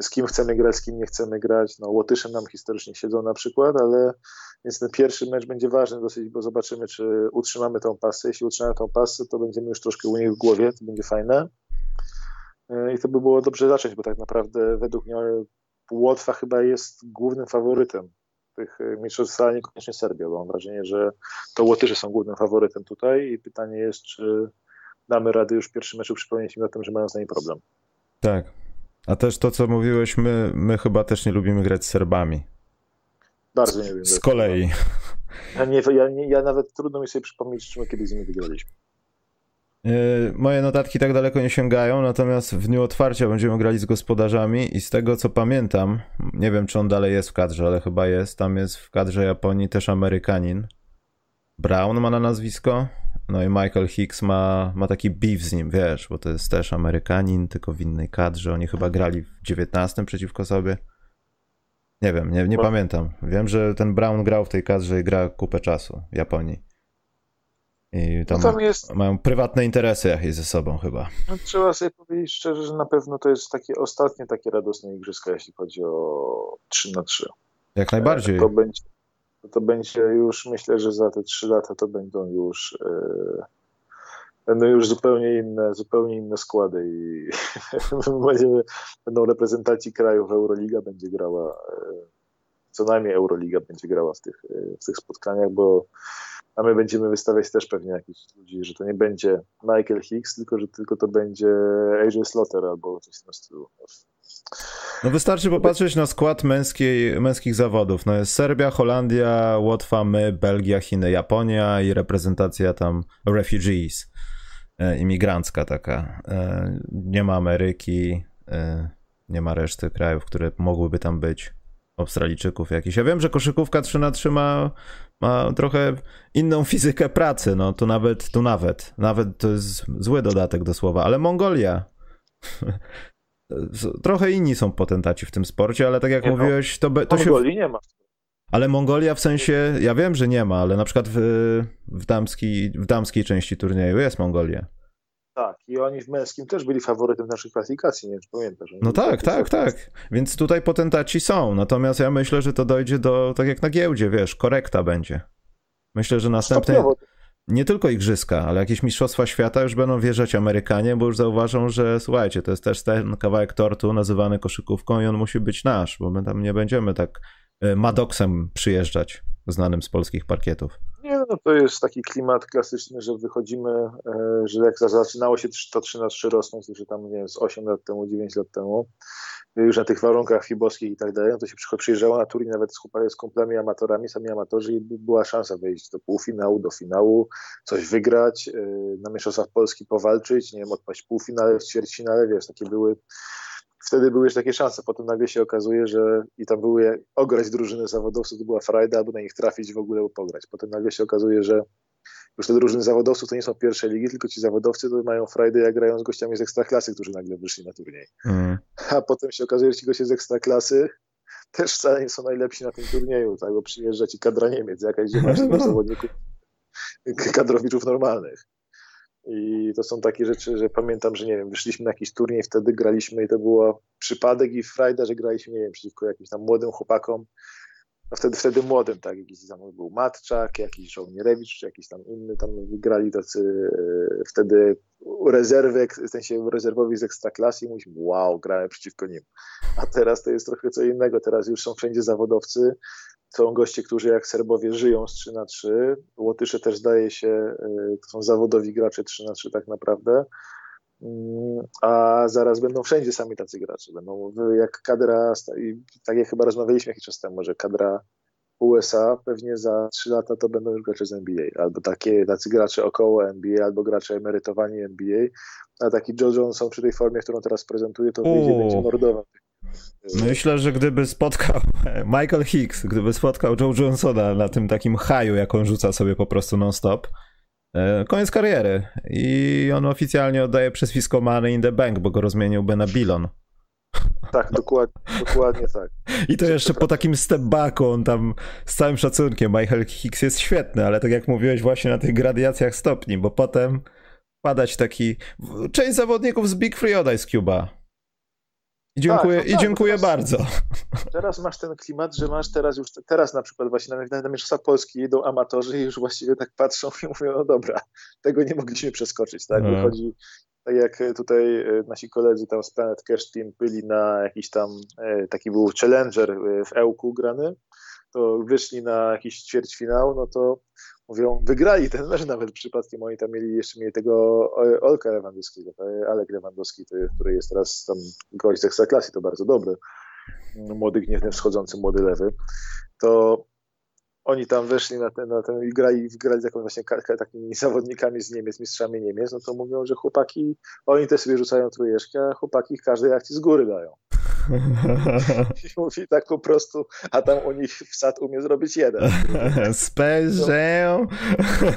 z kim chcemy grać, z kim nie chcemy grać. No, Łotysze nam historycznie siedzą na przykład, ale więc ten pierwszy mecz będzie ważny dosyć, bo zobaczymy, czy utrzymamy tą pasę. Jeśli utrzymamy tą pasę, to będziemy już troszkę u nich w głowie, to będzie fajne. Y, I to by było dobrze zacząć, bo tak naprawdę według mnie Łotwa chyba jest głównym faworytem tych mistrzostw, ale niekoniecznie Serbia, bo mam wrażenie, że to Łotysze są głównym faworytem tutaj i pytanie jest, czy damy radę już w pierwszym meczu przypomnieć im o tym, że mają z nami problem. Tak. A też to, co mówiłeś, my, my chyba też nie lubimy grać z Serbami. Bardzo nie lubimy. Z kolei. Ja, nie, ja, nie, ja nawet trudno mi sobie przypomnieć, czy my kiedyś z nimi wygraliśmy. Yy, moje notatki tak daleko nie sięgają, natomiast w dniu otwarcia będziemy grali z gospodarzami i z tego co pamiętam, nie wiem czy on dalej jest w kadrze, ale chyba jest, tam jest w kadrze Japonii też Amerykanin. Brown ma na nazwisko, no i Michael Hicks ma, ma taki beef z nim, wiesz, bo to jest też Amerykanin, tylko w innej kadrze. Oni chyba grali w 19 przeciwko sobie. Nie wiem, nie, nie no. pamiętam. Wiem, że ten Brown grał w tej kadrze i gra kupę czasu w Japonii. I tam, no tam jest... mają prywatne interesy jakieś ze sobą chyba. No, trzeba sobie powiedzieć szczerze, że na pewno to jest takie ostatnie takie radosne igrzyska, jeśli chodzi o 3 na 3 Jak najbardziej. To będzie, to będzie już, myślę, że za te 3 lata to będą już yy, będą już zupełnie inne, zupełnie inne składy i będziemy, będą reprezentacji krajów Euroliga będzie grała, yy, co najmniej Euroliga będzie grała w tych, yy, w tych spotkaniach, bo a my będziemy wystawiać też pewnie jakichś ludzi, że to nie będzie Michael Hicks, tylko że tylko to będzie AJ Slaughter albo coś w tym stylu. No wystarczy popatrzeć na skład męskiej, męskich zawodów. No jest Serbia, Holandia, Łotwa, my, Belgia, Chiny, Japonia i reprezentacja tam refugees, e, imigrancka taka. E, nie ma Ameryki, e, nie ma reszty krajów, które mogłyby tam być. Australijczyków jakichś. Ja wiem, że koszykówka 3 na 3 ma, ma trochę inną fizykę pracy, no tu nawet, tu nawet, nawet to jest zły dodatek do słowa, ale Mongolia trochę inni są potentaci w tym sporcie, ale tak jak nie no. mówiłeś, to, to się... Mongolii nie ma. Ale Mongolia w sensie, ja wiem, że nie ma, ale na przykład w, w, damskiej, w damskiej części turnieju jest Mongolia. Tak, i oni w męskim też byli faworytem naszej klasyfikacji, nie wiem, czy pamiętasz. No tak, tak, tak. Więc tutaj potentaci są, natomiast ja myślę, że to dojdzie do, tak jak na giełdzie, wiesz, korekta będzie. Myślę, że następne, nie tylko igrzyska, ale jakieś mistrzostwa świata już będą wjeżdżać Amerykanie, bo już zauważą, że słuchajcie, to jest też ten kawałek tortu nazywany koszykówką i on musi być nasz, bo my tam nie będziemy tak e, Madoksem przyjeżdżać, znanym z polskich parkietów. Nie, no to jest taki klimat klasyczny, że wychodzimy, e, że jak zaczynało się to 3 na 3 rosnąć, że tam nie wiem, z 8 lat temu, 9 lat temu, już na tych warunkach fibowskich i tak dalej, no to się przyjeżdżało na turniej nawet z, z kumplami amatorami, sami amatorzy i była szansa wejść do półfinału, do finału, coś wygrać, e, na Mistrzostwach Polski powalczyć, nie wiem, odpaść półfinale, w ćwierćfinale, wiesz, takie były wtedy były już takie szanse. Potem nagle się okazuje, że i tam były ograć drużyny zawodowców, to była frajda, albo na nich trafić w ogóle pograć. Potem nagle się okazuje, że już te drużyny zawodowców to nie są pierwsze ligi, tylko ci zawodowcy to mają frajdę, jak grają z gościami z ekstraklasy, którzy nagle wyszli na turniej. Mm. A potem się okazuje, że ci goście z ekstraklasy też wcale nie są najlepsi na tym turnieju, tak? bo przyjeżdża ci kadra Niemiec, jakaś no. zawodników, kadrowiczów normalnych. I to są takie rzeczy, że pamiętam, że nie wiem, wyszliśmy na jakiś turniej, wtedy graliśmy i to było przypadek i frajda, że graliśmy, nie wiem, przeciwko jakimś tam młodym chłopakom, no wtedy, wtedy młodym, tak, jakiś tam był Matczak, jakiś Żołnierewicz, czy jakiś tam inny tam grali tacy e, wtedy rezerwy, w sensie rezerwowi z Ekstraklasy i mówiliśmy, wow, grałem przeciwko nim. A teraz to jest trochę co innego, teraz już są wszędzie zawodowcy, są goście, którzy jak Serbowie żyją z 3 na 3 Łotysze też zdaje się, to są zawodowi gracze 3 na 3 tak naprawdę, mm, a zaraz będą wszędzie sami tacy gracze. Będą jak kadra, tak jak chyba rozmawialiśmy jakiś czas temu, że kadra USA pewnie za 3 lata to będą już gracze z NBA, albo takie, tacy gracze około NBA, albo gracze emerytowani NBA, a. Taki Joe Johnson przy tej formie, którą teraz prezentuje, to wyjdzie, będzie mordował Myślę, że gdyby spotkał Michael Hicks, gdyby spotkał Joe Johnsona na tym takim haju, jak on rzuca sobie po prostu non-stop, e, koniec kariery. I on oficjalnie oddaje przezwisko Money in the Bank, bo go rozmieniłby na Bilon. Tak, dokładnie, dokładnie tak. I to jeszcze po takim step backu, on tam z całym szacunkiem, Michael Hicks jest świetny, ale tak jak mówiłeś właśnie na tych gradiacjach stopni, bo potem padać taki... Część zawodników z Big Free od Ice Cuba i dziękuję, tak, no i tak, dziękuję teraz, bardzo. Teraz masz ten klimat, że masz teraz już, teraz na przykład właśnie na, na Mistrzostwa Polski idą amatorzy i już właściwie tak patrzą i mówią, no dobra, tego nie mogliśmy przeskoczyć, tak? Mhm. Wychodzi, tak jak tutaj e, nasi koledzy tam z Planet Cash Team byli na jakiś tam, e, taki był challenger e, w Ełku grany, to wyszli na jakiś ćwierćfinał, no to mówią, wygrali ten mecz nawet przypadkiem, oni tam mieli, jeszcze mieli tego Olka Lewandowskiego, Alek Lewandowski, który jest teraz tam gość z Ekstraklasy, to bardzo dobry, młody, gniewny, wschodzący, młody lewy, to oni tam weszli na ten, na ten i grali, grali taką właśnie takimi zawodnikami z Niemiec, mistrzami Niemiec, no to mówią, że chłopaki, oni też sobie rzucają trójeczkę, a chłopaki każdej akcji z góry dają. I mówi tak po prostu, a tam u nich wsad umie zrobić jeden.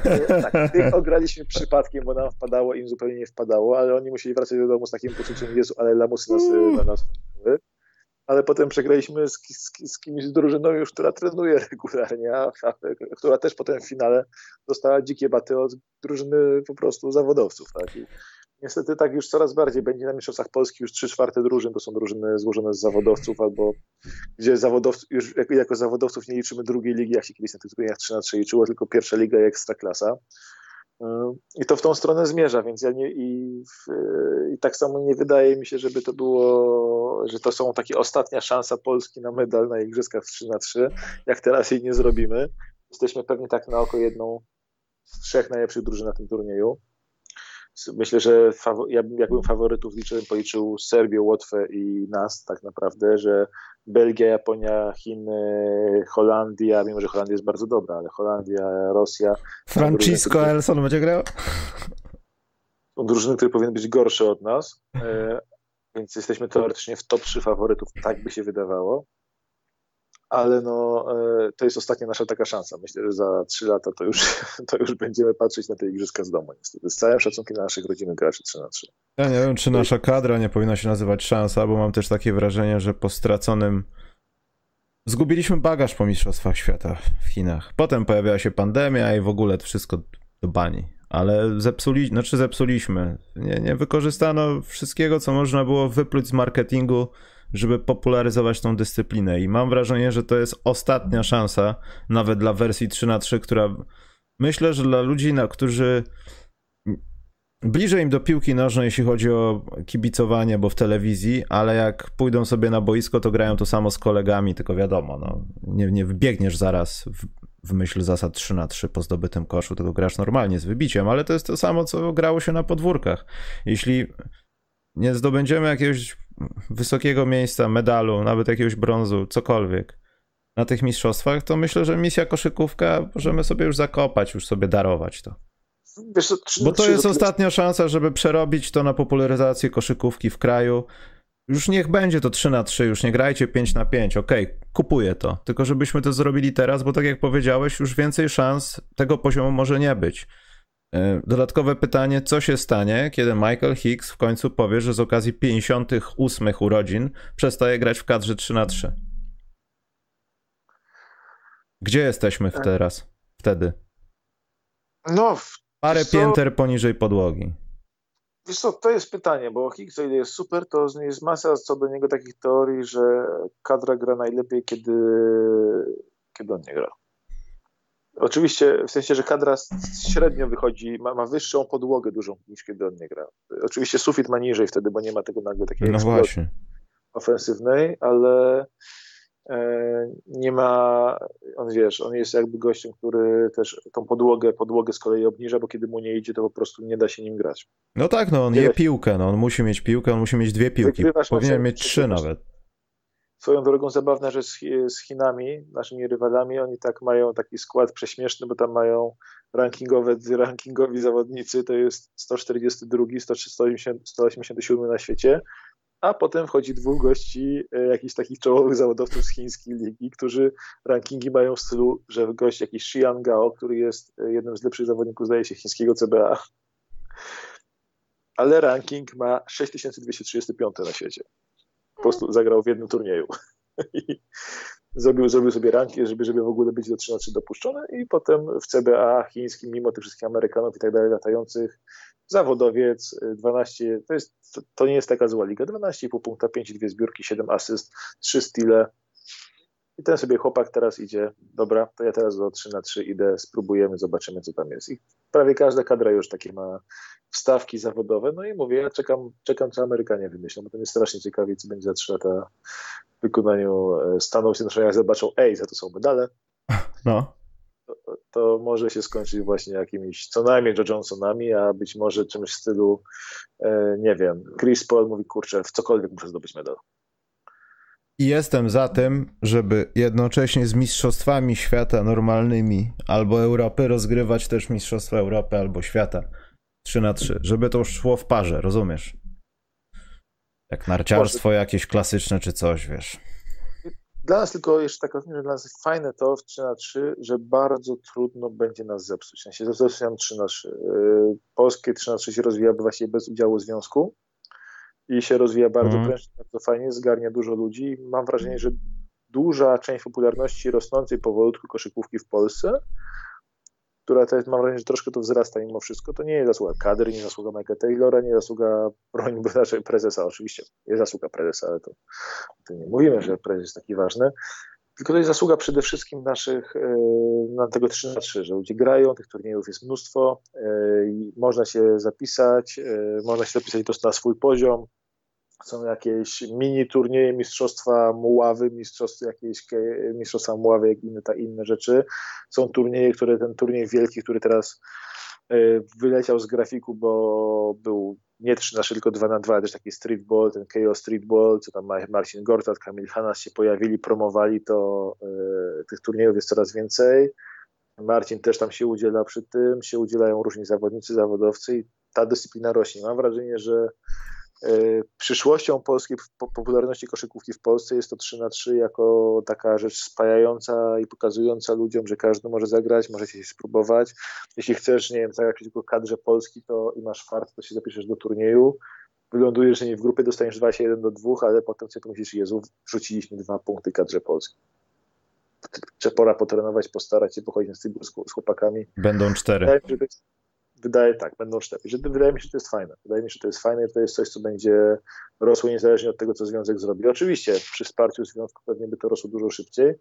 No, tak, tych ograliśmy przypadkiem, bo nam wpadało, im zupełnie nie wpadało, ale oni musieli wracać do domu z takim poczuciem, Jezu, ale lamusy nas, na nas ale potem przegraliśmy z, z, z kimś z drużyną już, która trenuje regularnie, a, a, która też potem w finale dostała dzikie baty od drużyny po prostu zawodowców. Tak? I niestety tak już coraz bardziej będzie na Mistrzostwach Polski już trzy czwarte drużyn to są drużyny złożone z zawodowców, albo gdzie zawodowców, już jako, zawodowców nie liczymy drugiej ligi, jak się kiedyś na tych turniejach 3 na 3 liczyło, tylko pierwsza liga i ekstraklasa. I to w tą stronę zmierza, więc ja nie i, w, i tak samo nie wydaje mi się, żeby to było, że to są takie ostatnia szansa Polski na medal na Igrzyskach w 3 na 3 jak teraz jej nie zrobimy. Jesteśmy pewnie tak na oko jedną z trzech najlepszych drużyn na tym turnieju. Myślę, że ja jakbym faworytów liczył, policzył Serbię, Łotwę i nas tak naprawdę, że Belgia, Japonia, Chiny, Holandia, mimo że Holandia jest bardzo dobra, ale Holandia, Rosja. Francisco Elson będzie grał? Drużyny, które powinny być gorsze od nas, e, więc jesteśmy teoretycznie w top 3 faworytów, tak by się wydawało ale no, e, to jest ostatnia nasza taka szansa. Myślę, że za trzy lata to już, to już będziemy patrzeć na te igrzyska z domu niestety. Z całym szacunkiem na naszych rodzimych graczy 3 na 3. Ja nie wiem, czy nasza kadra nie powinna się nazywać szansa, bo mam też takie wrażenie, że po straconym zgubiliśmy bagaż po Mistrzostwach Świata w Chinach. Potem pojawiła się pandemia i w ogóle to wszystko do bani. Ale zepsuli, znaczy zepsuliśmy. Nie, nie wykorzystano wszystkiego, co można było wypluć z marketingu żeby popularyzować tą dyscyplinę. I mam wrażenie, że to jest ostatnia szansa, nawet dla wersji 3 na 3 która myślę, że dla ludzi, na którzy bliżej im do piłki nożnej, jeśli chodzi o kibicowanie, bo w telewizji, ale jak pójdą sobie na boisko, to grają to samo z kolegami, tylko wiadomo, no, nie, nie wybiegniesz zaraz w, w myśl zasad 3 na 3 po zdobytym koszu, tylko grasz normalnie z wybiciem, ale to jest to samo, co grało się na podwórkach. Jeśli nie zdobędziemy jakiegoś wysokiego miejsca, medalu, nawet jakiegoś brązu, cokolwiek na tych mistrzostwach, to myślę, że misja koszykówka możemy sobie już zakopać, już sobie darować to. Wiesz, to Bo to jest ostatnia szansa, żeby przerobić to na popularyzację koszykówki w kraju. Już niech będzie to 3 na 3, już nie grajcie 5 na 5. Okej, okay, kupuję to. Tylko żebyśmy to zrobili teraz, bo tak jak powiedziałeś, już więcej szans tego poziomu może nie być. E, dodatkowe pytanie, co się stanie, kiedy Michael Hicks w końcu powie, że z okazji 58 urodzin przestaje grać w kadrze 3 na 3 Gdzie jesteśmy tak. teraz, wtedy? No, Parę pięter poniżej podłogi. Wiesz co, to jest pytanie, bo Higgs, o ile jest super, to jest masa co do niego takich teorii, że kadra gra najlepiej, kiedy, kiedy on nie gra. Oczywiście, w sensie, że kadra średnio wychodzi, ma, ma, wyższą podłogę dużą niż kiedy on nie gra. Oczywiście sufit ma niżej wtedy, bo nie ma tego nagle takiej no właśnie. ofensywnej, ale e, nie ma, on wiesz, on jest jakby gościem, który też tą podłogę, podłogę z kolei obniża, bo kiedy mu nie idzie, to po prostu nie da się nim grać. No tak, no on nie je piłkę, no on musi mieć piłkę, on musi mieć dwie piłki, powinien mieć trzy nawet. Swoją drogą zabawne, że z, Chinami, naszymi rywalami, oni tak mają taki skład prześmieszny, bo tam mają rankingowe, rankingowi zawodnicy, to jest 142, 180, 187 na świecie, a potem wchodzi dwóch gości, e, jakichś takich czołowych zawodowców z chińskiej ligi, którzy rankingi mają w stylu, że gość jakiś Xian Gao, który jest e, jednym z lepszych zawodników, zdaje się, chińskiego CBA, ale ranking ma 6235 na świecie po prostu zagrał w jednym turnieju. I zrobił, zrobił sobie ranki, żeby, żeby w ogóle być do 3 na 3 dopuszczony i potem w CBA chińskim, mimo tych wszystkich Amerykanów i tak dalej latających, zawodowiec 12, to, jest, to, to nie jest taka zła liga, 12,5 punkta, 5,2 zbiórki, 7 asyst, 3 stile. I ten sobie chłopak teraz idzie, dobra, to ja teraz do 3 na 3 idę, spróbujemy, zobaczymy, co tam jest. I prawie każda kadra już takie ma wstawki zawodowe. No i mówię, ja czekam, czekam co Amerykanie wymyślą, bo to mnie strasznie ciekawi, co będzie za 3 lata w wykonaniu e, Stanów Zjednoczonych. Jak zobaczą, ej, za to są medale, no. To, to, może się skończyć właśnie jakimiś co najmniej Joe Johnsonami, a być może czymś w stylu, e, nie wiem, Chris Paul mówi, kurczę, w cokolwiek muszę zdobyć medal. I jestem za tym, żeby jednocześnie z mistrzostwami świata normalnymi albo Europy rozgrywać też mistrzostwa Europy albo świata 3 na 3, żeby to szło w parze, rozumiesz? Jak narciarstwo jakieś klasyczne czy coś, wiesz. Dla nas tylko jeszcze tak że dla nas jest fajne to w 3 na 3, że bardzo trudno będzie nas zepsuć. W sensie zepsuć nam 3 na 3. Yy, polskie 3 na 3 się rozwija właściwie bez udziału związku i się rozwija bardzo mm. prężnie, bardzo fajnie, zgarnia dużo ludzi. Mam wrażenie, że duża część popularności rosnącej powolutku koszykówki w Polsce która jest, mam wrażenie, że troszkę to wzrasta mimo wszystko. To nie jest zasługa kadry, nie zasługa Mike'a Taylora, nie zasługa broń znaczy prezesa, oczywiście. Jest zasługa prezesa, ale to, to nie mówimy, że prezes jest taki ważny. Tylko to jest zasługa przede wszystkim naszych, yy, na tego 3 na 3, że ludzie grają, tych turniejów jest mnóstwo, yy, można się zapisać, yy, można się zapisać po na swój poziom, są jakieś mini turnieje, mistrzostwa muławy, mistrzostwa jakieś mistrzostwa muławy, jak inne, ta, inne rzeczy. Są turnieje, które ten turniej wielki, który teraz y, wyleciał z grafiku, bo był nie 3 na 3, tylko 2 na 2, też taki streetball, ten KO streetball, co tam Marcin Gortat, Kamil Hanas się pojawili, promowali to, y, tych turniejów jest coraz więcej. Marcin też tam się udziela przy tym, się udzielają różni zawodnicy, zawodowcy i ta dyscyplina rośnie. Mam wrażenie, że E, przyszłością polskiej popularności koszykówki w Polsce jest to 3 na 3 jako taka rzecz spajająca i pokazująca ludziom, że każdy może zagrać, może się spróbować. Jeśli chcesz, nie wiem, zagrać tylko kadrze Polski to i masz fart, to się zapiszesz do turnieju. Wylądujesz nie w grupie, dostaniesz 21 do 2, ale potem sobie pomyślisz, Jezu, wrzuciliśmy dwa punkty kadrze Polski. Czy pora potrenować, postarać się pochodzić na z chłopakami. Będą cztery wydaje tak, będą cztery. Wydaje mi się, że to jest fajne. Wydaje mi się, że to jest fajne i to jest coś, co będzie rosło niezależnie od tego, co związek zrobi. Oczywiście przy wsparciu związku pewnie by to rosło dużo szybciej,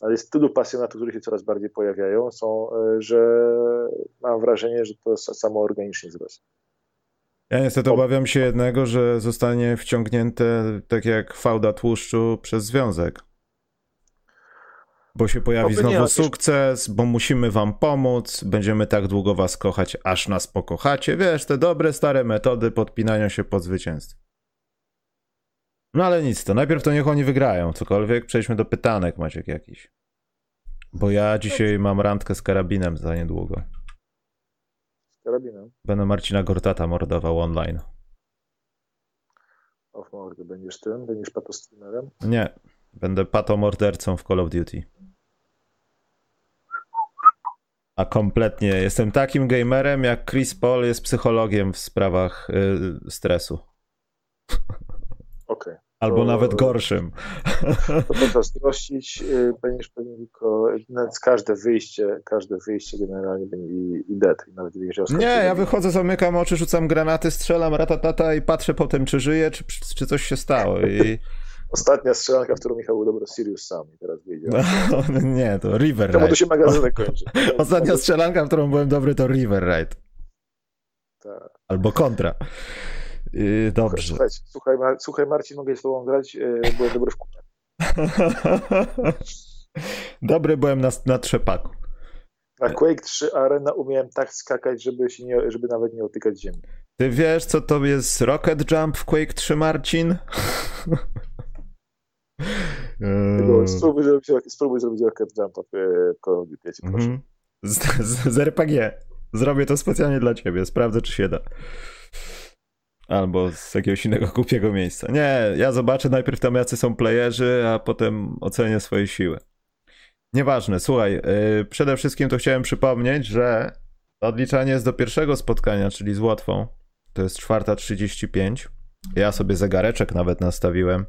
ale jest tylu pasjonatów, które się coraz bardziej pojawiają, są, e, że mam wrażenie, że to samo organicznie wzrośnie. Ja niestety obawiam się jednego, że zostanie wciągnięte tak jak fałda tłuszczu przez związek. Bo się pojawi znowu nie, sukces, bo musimy wam pomóc, będziemy tak długo was kochać, aż nas pokochacie. Wiesz, te dobre, stare metody podpinania się pod zwycięstwo. No ale nic, to najpierw to niech oni wygrają, cokolwiek. Przejdźmy do pytanek, Maciek, jakiś. Bo ja dzisiaj mam randkę z karabinem za niedługo. Z karabinem? Będę Marcina Gortata mordował online. Och mordy, będziesz tym? Będziesz patostreamerem? Nie, będę patomordercą w Call of Duty. A kompletnie. Jestem takim gamerem, jak Chris Paul jest psychologiem w sprawach y, stresu. Okej. Okay. Albo to, nawet gorszym. To po co zazdrościć, y, będziesz pewnie tylko, każde wyjście, każde wyjście generalnie i, i dead. I nawet nie, ja wychodzę, zamykam oczy, rzucam granaty, strzelam ratatata i patrzę potem, czy żyje, czy, czy coś się stało. I Ostatnia strzelanka, w którą Michał udobrał Sirius sam i teraz wyjdzie. No, nie, to River Ride. Czemu tu się magazynek kończy? Ostatnia strzelanka, w którą byłem dobry, to River Ride. Tak. Albo kontra. Yy, dobrze. Słuchaj, słuchaj, Mar słuchaj, Marcin, mogę z tobą grać, yy, byłem dobry w kupę. dobry byłem na, na trzepaku. Na Quake 3 Arena umiałem tak skakać, żeby, się nie, żeby nawet nie otykać ziemi. Ty wiesz, co to jest Rocket Jump w Quake 3, Marcin? Eee. Spróbuj zrobić, spróbuj zrobić Rocket Jump w of Duty, proszę. Mm. Z, z, z RPG. Zrobię to specjalnie dla ciebie. Sprawdzę, czy się da. Albo z jakiegoś innego głupiego miejsca. Nie, ja zobaczę najpierw tam, jacy są playerzy, a potem ocenię swoje siły. Nieważne, słuchaj, yy, przede wszystkim to chciałem przypomnieć, że odliczanie jest do pierwszego spotkania, czyli z Łotwą. To jest 4.35. Ja sobie zegareczek nawet nastawiłem.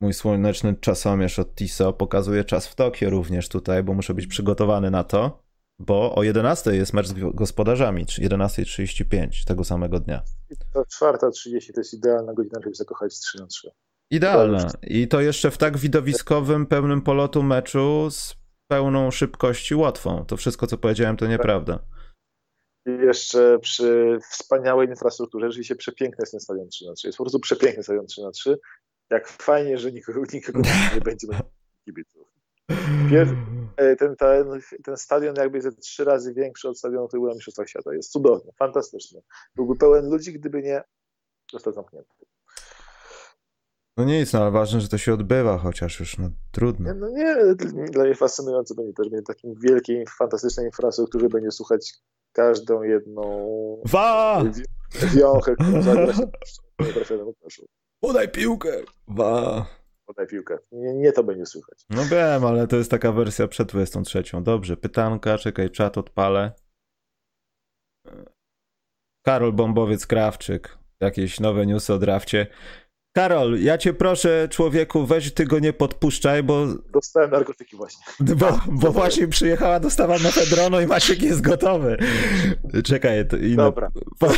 Mój słoneczny czasomierz od TISO pokazuje czas w Tokio również tutaj, bo muszę być przygotowany na to, bo o 11 jest mecz z gospodarzami, czy 11.35 tego samego dnia. To 4.30 to jest idealna godzina, żeby zakochać 3 na 3. Idealna. I to jeszcze w tak widowiskowym, pełnym polotu meczu z pełną szybkości łatwą. To wszystko, co powiedziałem, to nieprawda. I jeszcze przy wspaniałej infrastrukturze, rzeczywiście przepiękny jest ten stadion 3 na 3 Jest po prostu przepiękny stadion 3 na 3 Jak fajnie, że nikogo, nikogo nie będzie kibiców. E, ten, ten, ten stadion jakby jest trzy razy większy od stadionu, który był na Mistrzostwach Świata. Jest cudowny, fantastyczny. Byłby pełen ludzi, gdyby nie został zamknięty. No nic, no ale ważne, że to się odbywa, chociaż już no trudno. No nie, dla mnie fascynujące będzie też będzie takim wielkiej, fantastycznej infrastrukturze będzie słuchać każdą jedną Wa! wiochę, którą zagra Podaj piłkę! Wa! Podaj piłkę. Nie, nie to będzie słychać. No wiem, ale to jest taka wersja przed 23. Dobrze, pytanka, czekaj, czat odpalę. Karol Bombowiec-Krawczyk. Jakieś nowe newsy o drafcie. Karol, ja cię proszę, człowieku, weź ty go nie podpuszczaj, bo... Dostałem narkotyki właśnie. Bo, bo właśnie przyjechała dostawa mefedronu i Maciek jest gotowy. Czekaj. To. Dobra. Po...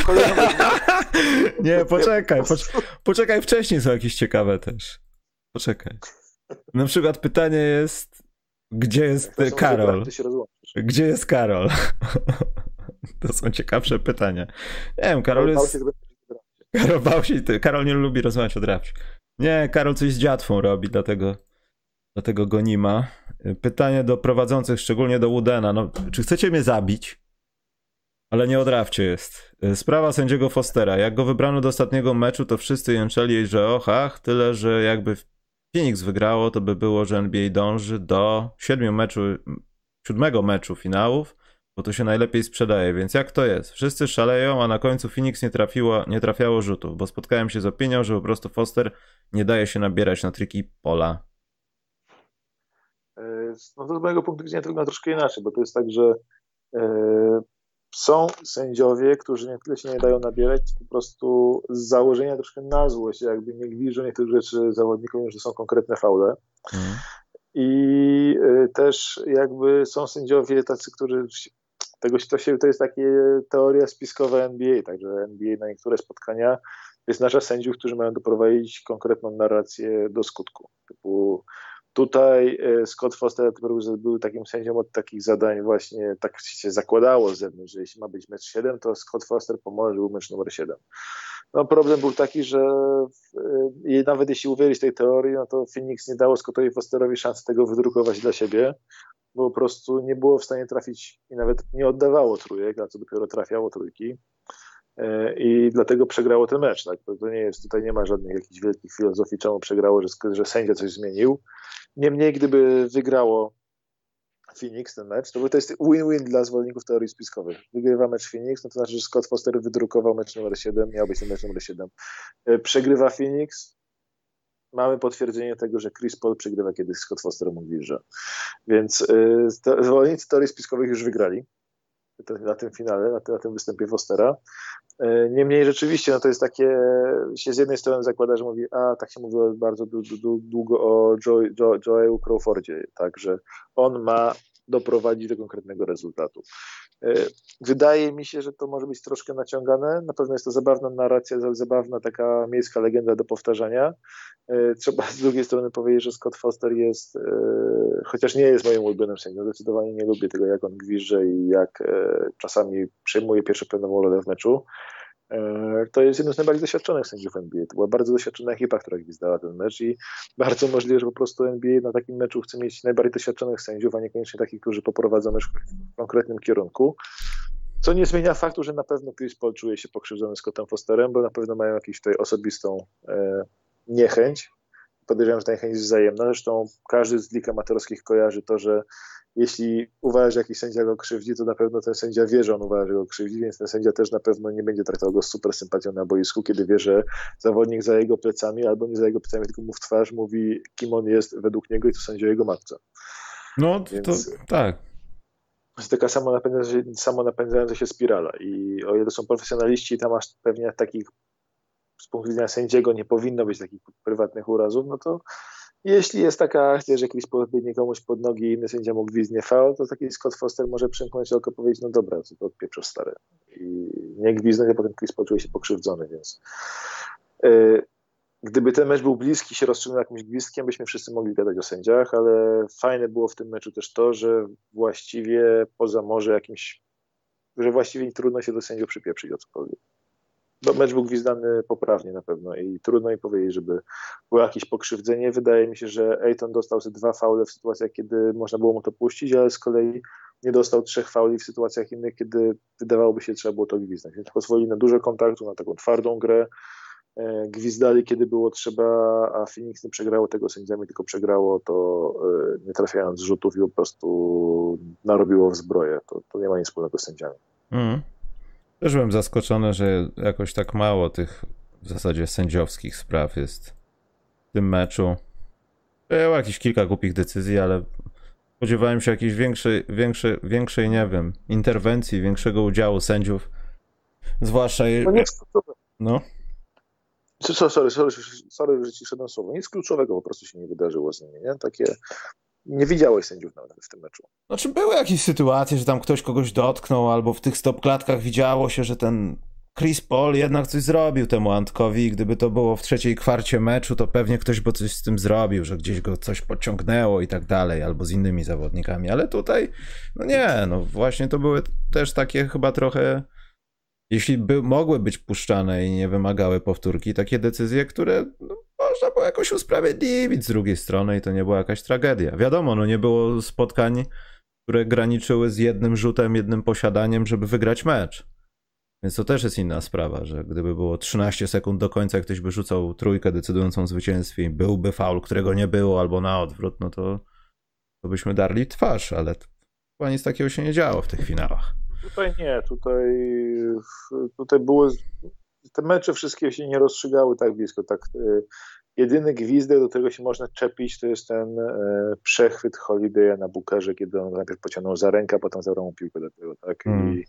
nie, poczekaj. Poczekaj, wcześniej są jakieś ciekawe też. Poczekaj. Na przykład pytanie jest, gdzie jest Karol? Gdzie jest Karol? To są ciekawsze pytania. Nie wiem, Karol jest... Karol bał się, Karol nie lubi rozmawiać o drafcie. Nie, Karol coś z dziatwą robi, dlatego, dlatego go nie ma. Pytanie do prowadzących, szczególnie do Woodena. No, czy chcecie mnie zabić? Ale nie o drafcie jest. Sprawa sędziego Fostera. Jak go wybrano do ostatniego meczu, to wszyscy jęczeli, że och, ach, tyle, że jakby Phoenix wygrało, to by było, że NBA dąży do siedmiu meczu, siódmego meczu finałów, bo to się najlepiej sprzedaje, więc jak to jest? Wszyscy szaleją, a na końcu Phoenix nie, trafiło, nie trafiało rzutów, bo spotkałem się z opinią, że po prostu Foster nie daje się nabierać na triki pola. E, no to z mojego punktu widzenia to wygląda troszkę inaczej, bo to jest tak, że e, są sędziowie, którzy nie tyle się nie dają nabierać, po prostu z założenia troszkę na złość, jakby nie gwiżdżą niektórych rzeczy zawodnikom, że są konkretne faule. Mhm. I e, też jakby są sędziowie tacy, którzy tego to, się, to jest takie teoria spiskowa NBA, także NBA na niektóre spotkania wyznacza sędziów, którzy mają doprowadzić konkretną narrację do skutku. Typu tutaj e, Scott Foster był takim sędzią od takich zadań właśnie, tak się zakładało z zewnątrz, że jeśli ma być mecz 7, to Scott Foster pomoże, był mecz numer 7. No problem był taki, że e, nawet jeśli uwierzyć tej teorii, no to Phoenix nie dało Scottowi Fosterowi szansy tego wydrukować dla siebie, bo po prostu nie było w stanie trafić i nawet nie oddawało trójek, a co dopiero trafiało trójki. E, I dlatego przegrało ten mecz. Tak? To, nie jest, tutaj nie ma żadnych jakichś wielkich filozofii, czemu przegrało, że, że sędzia coś zmienił. Niemniej, gdyby wygrało Phoenix ten mecz, to, to jest win-win dla zwolenników teorii spiskowych. Wygrywa mecz Phoenix, no to znaczy, że Scott Foster wydrukował mecz numer 7, miał być ten mecz numer 7. E, przegrywa Phoenix, mamy potwierdzenie tego, że Chris Paul przegrywa, kiedy Scott Foster mówi, że. Więc yy, zwolennicy teorii spiskowych już wygrali na tym finale, na na tym występie Fostera. E, niemniej rzeczywiście no to jest takie, się z jednej strony zakłada, że mówi, a tak się mówiło bardzo długo o Joe, Joe, Joe'u Crawfordzie, tak, że on ma doprowadzić do konkretnego rezultatu. E, wydaje mi się, że to może być troszkę naciągane. Na pewno jest to zabawna narracja, zabawna taka miejska legenda do powtarzania. E, trzeba z drugiej strony powiedzieć, że Scott Foster jest, e, chociaż nie jest moim ulubionym sędzią, zdecydowanie nie lubię tego, jak on gwizdże i jak czasami przejmuje pierwszoplanową rolę w meczu. E, to jest jeden z najbardziej doświadczonych sędziów NBA. To była bardzo doświadczona ekipa, która gwizdała ten mecz i bardzo możliwe, że po prostu NBA na takim meczu chce mieć najbardziej doświadczonych sędziów, a niekoniecznie takich, którzy poprowadzą mecz w konkretnym kierunku. Co nie zmienia faktu, że na pewno Chris Paul czuje się pokrzywdzony Scottem Fosterem, bo na pewno mają jakąś tutaj osobistą e, niechęć. Podejrzewam, że ta niechęć jest wzajemna. Zresztą każdy z lig amatorskich kojarzy to, że jeśli uważa, że jakiś sędzia go krzywdzi, to na pewno ten sędzia wie, że on uważa, że go krzywdzi, więc ten sędzia też na pewno nie będzie traktował go z super sympatią na boisku, kiedy wie, że zawodnik za jego plecami, albo nie za jego plecami, tylko mu w twarz mówi, kim on jest według niego i to sędzia jego matce. No, więc... to tak. To jest taka samo napędzająca się spirala i o ile są profesjonaliści, tam masz pewnie takich z punktu widzenia sędziego nie powinno być takich prywatnych urazów, no to jeśli jest taka akcja, że Chris podbiegnie komuś pod nogi i inny sędzia mógł gwizdnie faul, to taki Scott Foster może przymknąć oko powiedzieć, no dobra, co to odpieprzasz stary. I nie gwizdnąć, a potem Chris poczuje się pokrzywdzony, więc yy, gdyby ten mecz był bliski, się rozstrzygnął jakimś gwizdkiem, byśmy wszyscy mogli gadać o sędziach, ale fajne było w tym meczu też to, że właściwie poza może jakimś, że właściwie trudno się do sędziów przypieprzyć o cokolwiek. Bo mecz był gwizdany poprawnie na pewno i trudno mi powiedzieć, żeby było jakieś pokrzywdzenie. Wydaje mi się, że Ejton dostał ze dwa faule w sytuacjach, kiedy można było mu to puścić, ale z kolei nie dostał trzech fauli w sytuacjach innych, kiedy wydawałoby się, trzeba było to gwizdać. Więc pozwoli na dużo kontaktu, na taką twardą grę, E, gwizdali, kiedy było trzeba, a Phoenix nie przegrało tego sędziami, tylko przegrało to e, nie trafiając rzutów i po prostu narobiło w zbroję. To, to nie ma nic wspólnego z sędziami. Mm. Też byłem zaskoczony, że jakoś tak mało tych w zasadzie sędziowskich spraw jest w tym meczu. Było jakieś kilka głupich decyzji, ale spodziewałem się jakiejś większej, większej, większej, nie wiem, interwencji, większego udziału sędziów. Zwłaszcza. No nie No. Sorry, sorry, sorry, sorry że ci szedłem słowo. Nic kluczowego po prostu się nie wydarzyło z nimi, nie? Takie... Nie widziałeś sędziów nawet w tym meczu. Znaczy były jakieś sytuacje, że tam ktoś kogoś dotknął, albo w tych stopklatkach widziało się, że ten Chris Paul jednak coś zrobił temu Antkowi i gdyby to było w trzeciej kwarcie meczu, to pewnie ktoś by coś z tym zrobił, że gdzieś go coś podciągnęło i tak dalej, albo z innymi zawodnikami, ale tutaj, no nie, no właśnie to były też takie chyba trochę jeśli by mogły być puszczane i nie wymagały powtórki, takie decyzje, które no, można było jakoś usprawiedliwić z drugiej strony i to nie była jakaś tragedia. Wiadomo, no nie było spotkań, które graniczyły z jednym rzutem, jednym posiadaniem, żeby wygrać mecz. Więc to też jest inna sprawa, że gdyby było 13 sekund do końca, ktoś by rzucał trójkę decydującą o zwycięstwie, byłby faul, którego nie było, albo na odwrót, no to, to byśmy darli twarz, ale chyba nic takiego się nie działo w tych finałach. Tutaj nie, tutaj, tutaj było. Te mecze wszystkie się nie rozstrzygały tak blisko. Tak, e, jedyny gwizdek, do którego się można czepić, to jest ten e, przechwyt Holiday'a na Bukerze, kiedy on najpierw pociągnął za rękę, a potem zabrał mu piłkę do tego. Tak? Hmm. I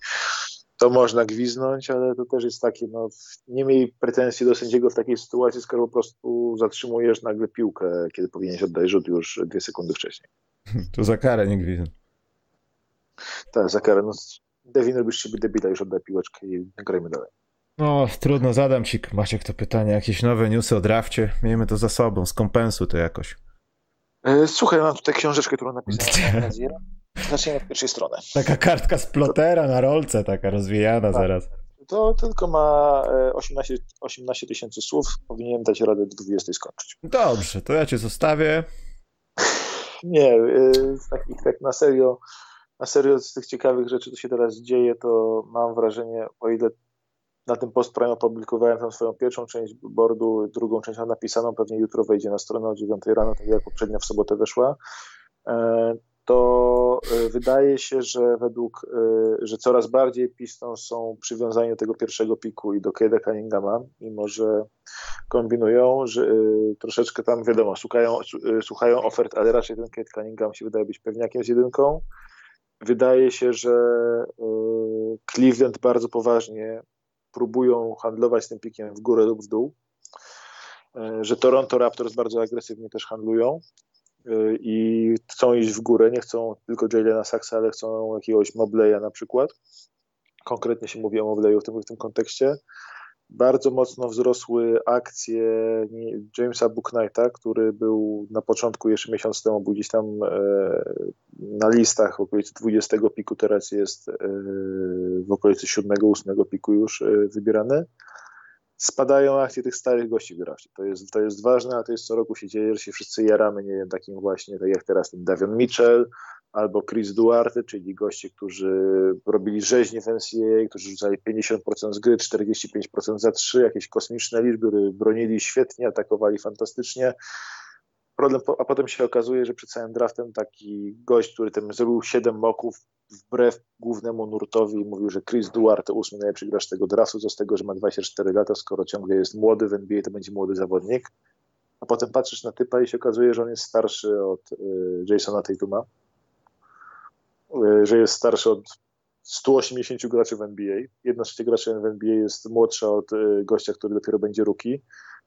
to można gwiznąć, ale to też jest takie, no, nie miej pretensji do sędziego w takiej sytuacji, skoro po prostu zatrzymujesz nagle piłkę, kiedy powinieneś oddać rzut już dwie sekundy wcześniej. To za karę, nie gwizn. Tak, za karę. No, Devin robisz siebie debila, już oddaj piłeczkę i grajmy dalej. No, trudno, zadam ci, Maciek, to pytanie. Jakieś nowe newsy o drafcie? Miejmy to za sobą, skompensuj to jakoś. E, słuchaj, mam tutaj książeczkę, którą napisałem. Zacznijmy od pierwszej strony. Taka kartka z plotera na rolce, taka rozwijana tak. zaraz. To tylko ma 18, 18 tysięcy słów. Powinienem dać radę do 20 skończyć. Dobrze, to ja cię zostawię. Nie, e, tak, tak na serio na serio z tych ciekawych rzeczy, co się teraz dzieje, to mam wrażenie, o ile na tym postprime opublikowałem tam swoją pierwszą część boardu, drugą część napisaną, pewnie jutro wejdzie na stronę o 9 rano, tak jak poprzednia w sobotę weszła, e, to e, wydaje się, że według, e, że coraz bardziej Pistons są przywiązani do tego pierwszego piku i do Kade'a Cunninghama, mimo że kombinują, że troszeczkę tam, wiadomo, słuchają, słuchają ofert, ale raczej ten Kate Cunningham się wydaje być pewniakiem z jedynką, Wydaje się, że Cleveland bardzo poważnie próbują handlować tym pikiem w górę lub w dół, e, że Toronto Raptors bardzo agresywnie też handlują e, i chcą iść w górę, nie chcą tylko Jalena Saxa, ale chcą jakiegoś Mobleya na przykład. Konkretnie się mówi o Mobleyu w tym, w tym kontekście bardzo mocno wzrosły akcje Jamesa Booknighta, który był na początku jeszcze miesiąc temu był gdzieś tam e, na listach w okolicy 20 piku, teraz jest e, w okolicy 7-8 piku już e, wybierany. Spadają akcje tych starych gości w To jest, to jest ważne, a to jest co roku się dzieje, że się wszyscy jaramy, nie wiem, takim właśnie, tak jak teraz ten Davion Mitchell, albo Chris Duarte, czyli goście, którzy robili rzeźnie w NCAA, którzy rzucali 50% z gry, 45% za 3, jakieś kosmiczne liczby, bronili świetnie, atakowali fantastycznie. Problem, a potem się okazuje, że przed całym draftem taki gość, który tam zrobił 7 moków wbrew głównemu nurtowi mówił, że Chris Duarte, ósmy najlepszy gracz tego draftu, z tego, że ma 24 lata, skoro ciągle jest młody w NBA, to będzie młody zawodnik. A potem patrzysz na typa i się okazuje, że on jest starszy od y, Jasona Tatuma że jest starszy od 180 graczy w NBA. Jedna trzecia graczy w NBA jest młodsza od e, gościa, który dopiero będzie ruki.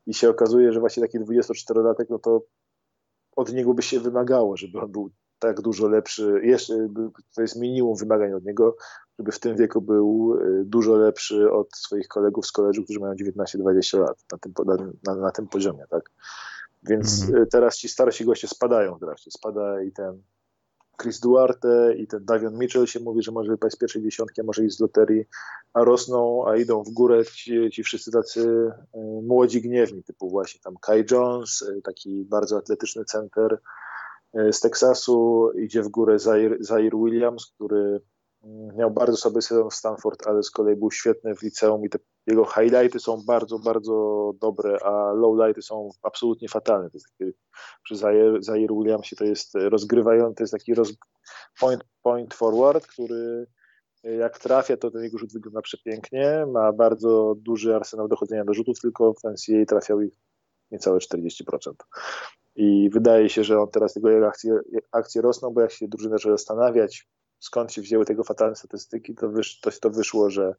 I się okazuje, że właśnie taki 24-latek, no to od niego by się wymagało, żeby on był tak dużo lepszy, jeszcze to jest minimum wymagań od niego, żeby w tym wieku był y, dużo lepszy od swoich kolegów z koleżu, którzy mają 19-20 lat na tym, na, na, tym poziomie, tak? Więc mhm. teraz ci starsi goście spadają w drafcie. Spada i ten Chris Duarte i ten Davion Mitchell się mówi, że może wypaść z pierwszej dziesiątki, a może i z loterii, a rosną, a idą w górę ci, ci wszyscy tacy młodzi gniewni, typu właśnie tam Kai Jones, taki bardzo atletyczny center z Teksasu, idzie w górę Zaire Williams, który Miał bardzo słaby sezon w Stanford, ale z kolei był świetny w liceum i te jego highlighty są bardzo, bardzo dobre, a lowlighty są absolutnie fatalne. To jest taki, przy Zaire, Zaire Williamsie to jest rozgrywający, to jest taki roz, point, point forward, który jak trafia, to ten jego rzut wygląda przepięknie, ma bardzo duży arsenał dochodzenia do rzutów, tylko w NCAA trafiał ich niecałe 40%. I wydaje się, że on teraz jego akcje, akcje rosną, bo jak się drużyna zaczyna zastanawiać, skąd się wzięły tego fatalne statystyki, to, wysz, to, to wyszło, że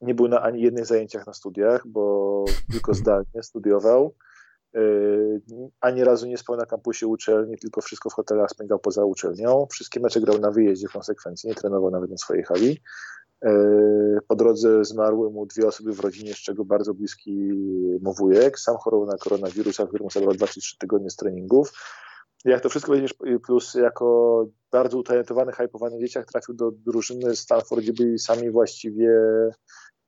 nie był na ani jednych zajęciach na studiach, bo tylko zdalnie studiował. Yy, ani razu nie spał na kampusie uczelni, tylko wszystko w hotelach spędzał poza uczelnią. Wszystkie mecze grał na wyjeździe w konsekwencji, nie trenował nawet na swojej hali. Yy, po drodze zmarły mu dwie osoby w rodzinie, z czego bardzo bliski mu wujek. Sam chorował na koronawirusa, który mu zabrał 2 3 tygodnie z treningów jak to wszystko będziesz, plus jako bardzo utalentowany, hypowany dzieciak trafił do drużyny Stanford, gdzie byli sami właściwie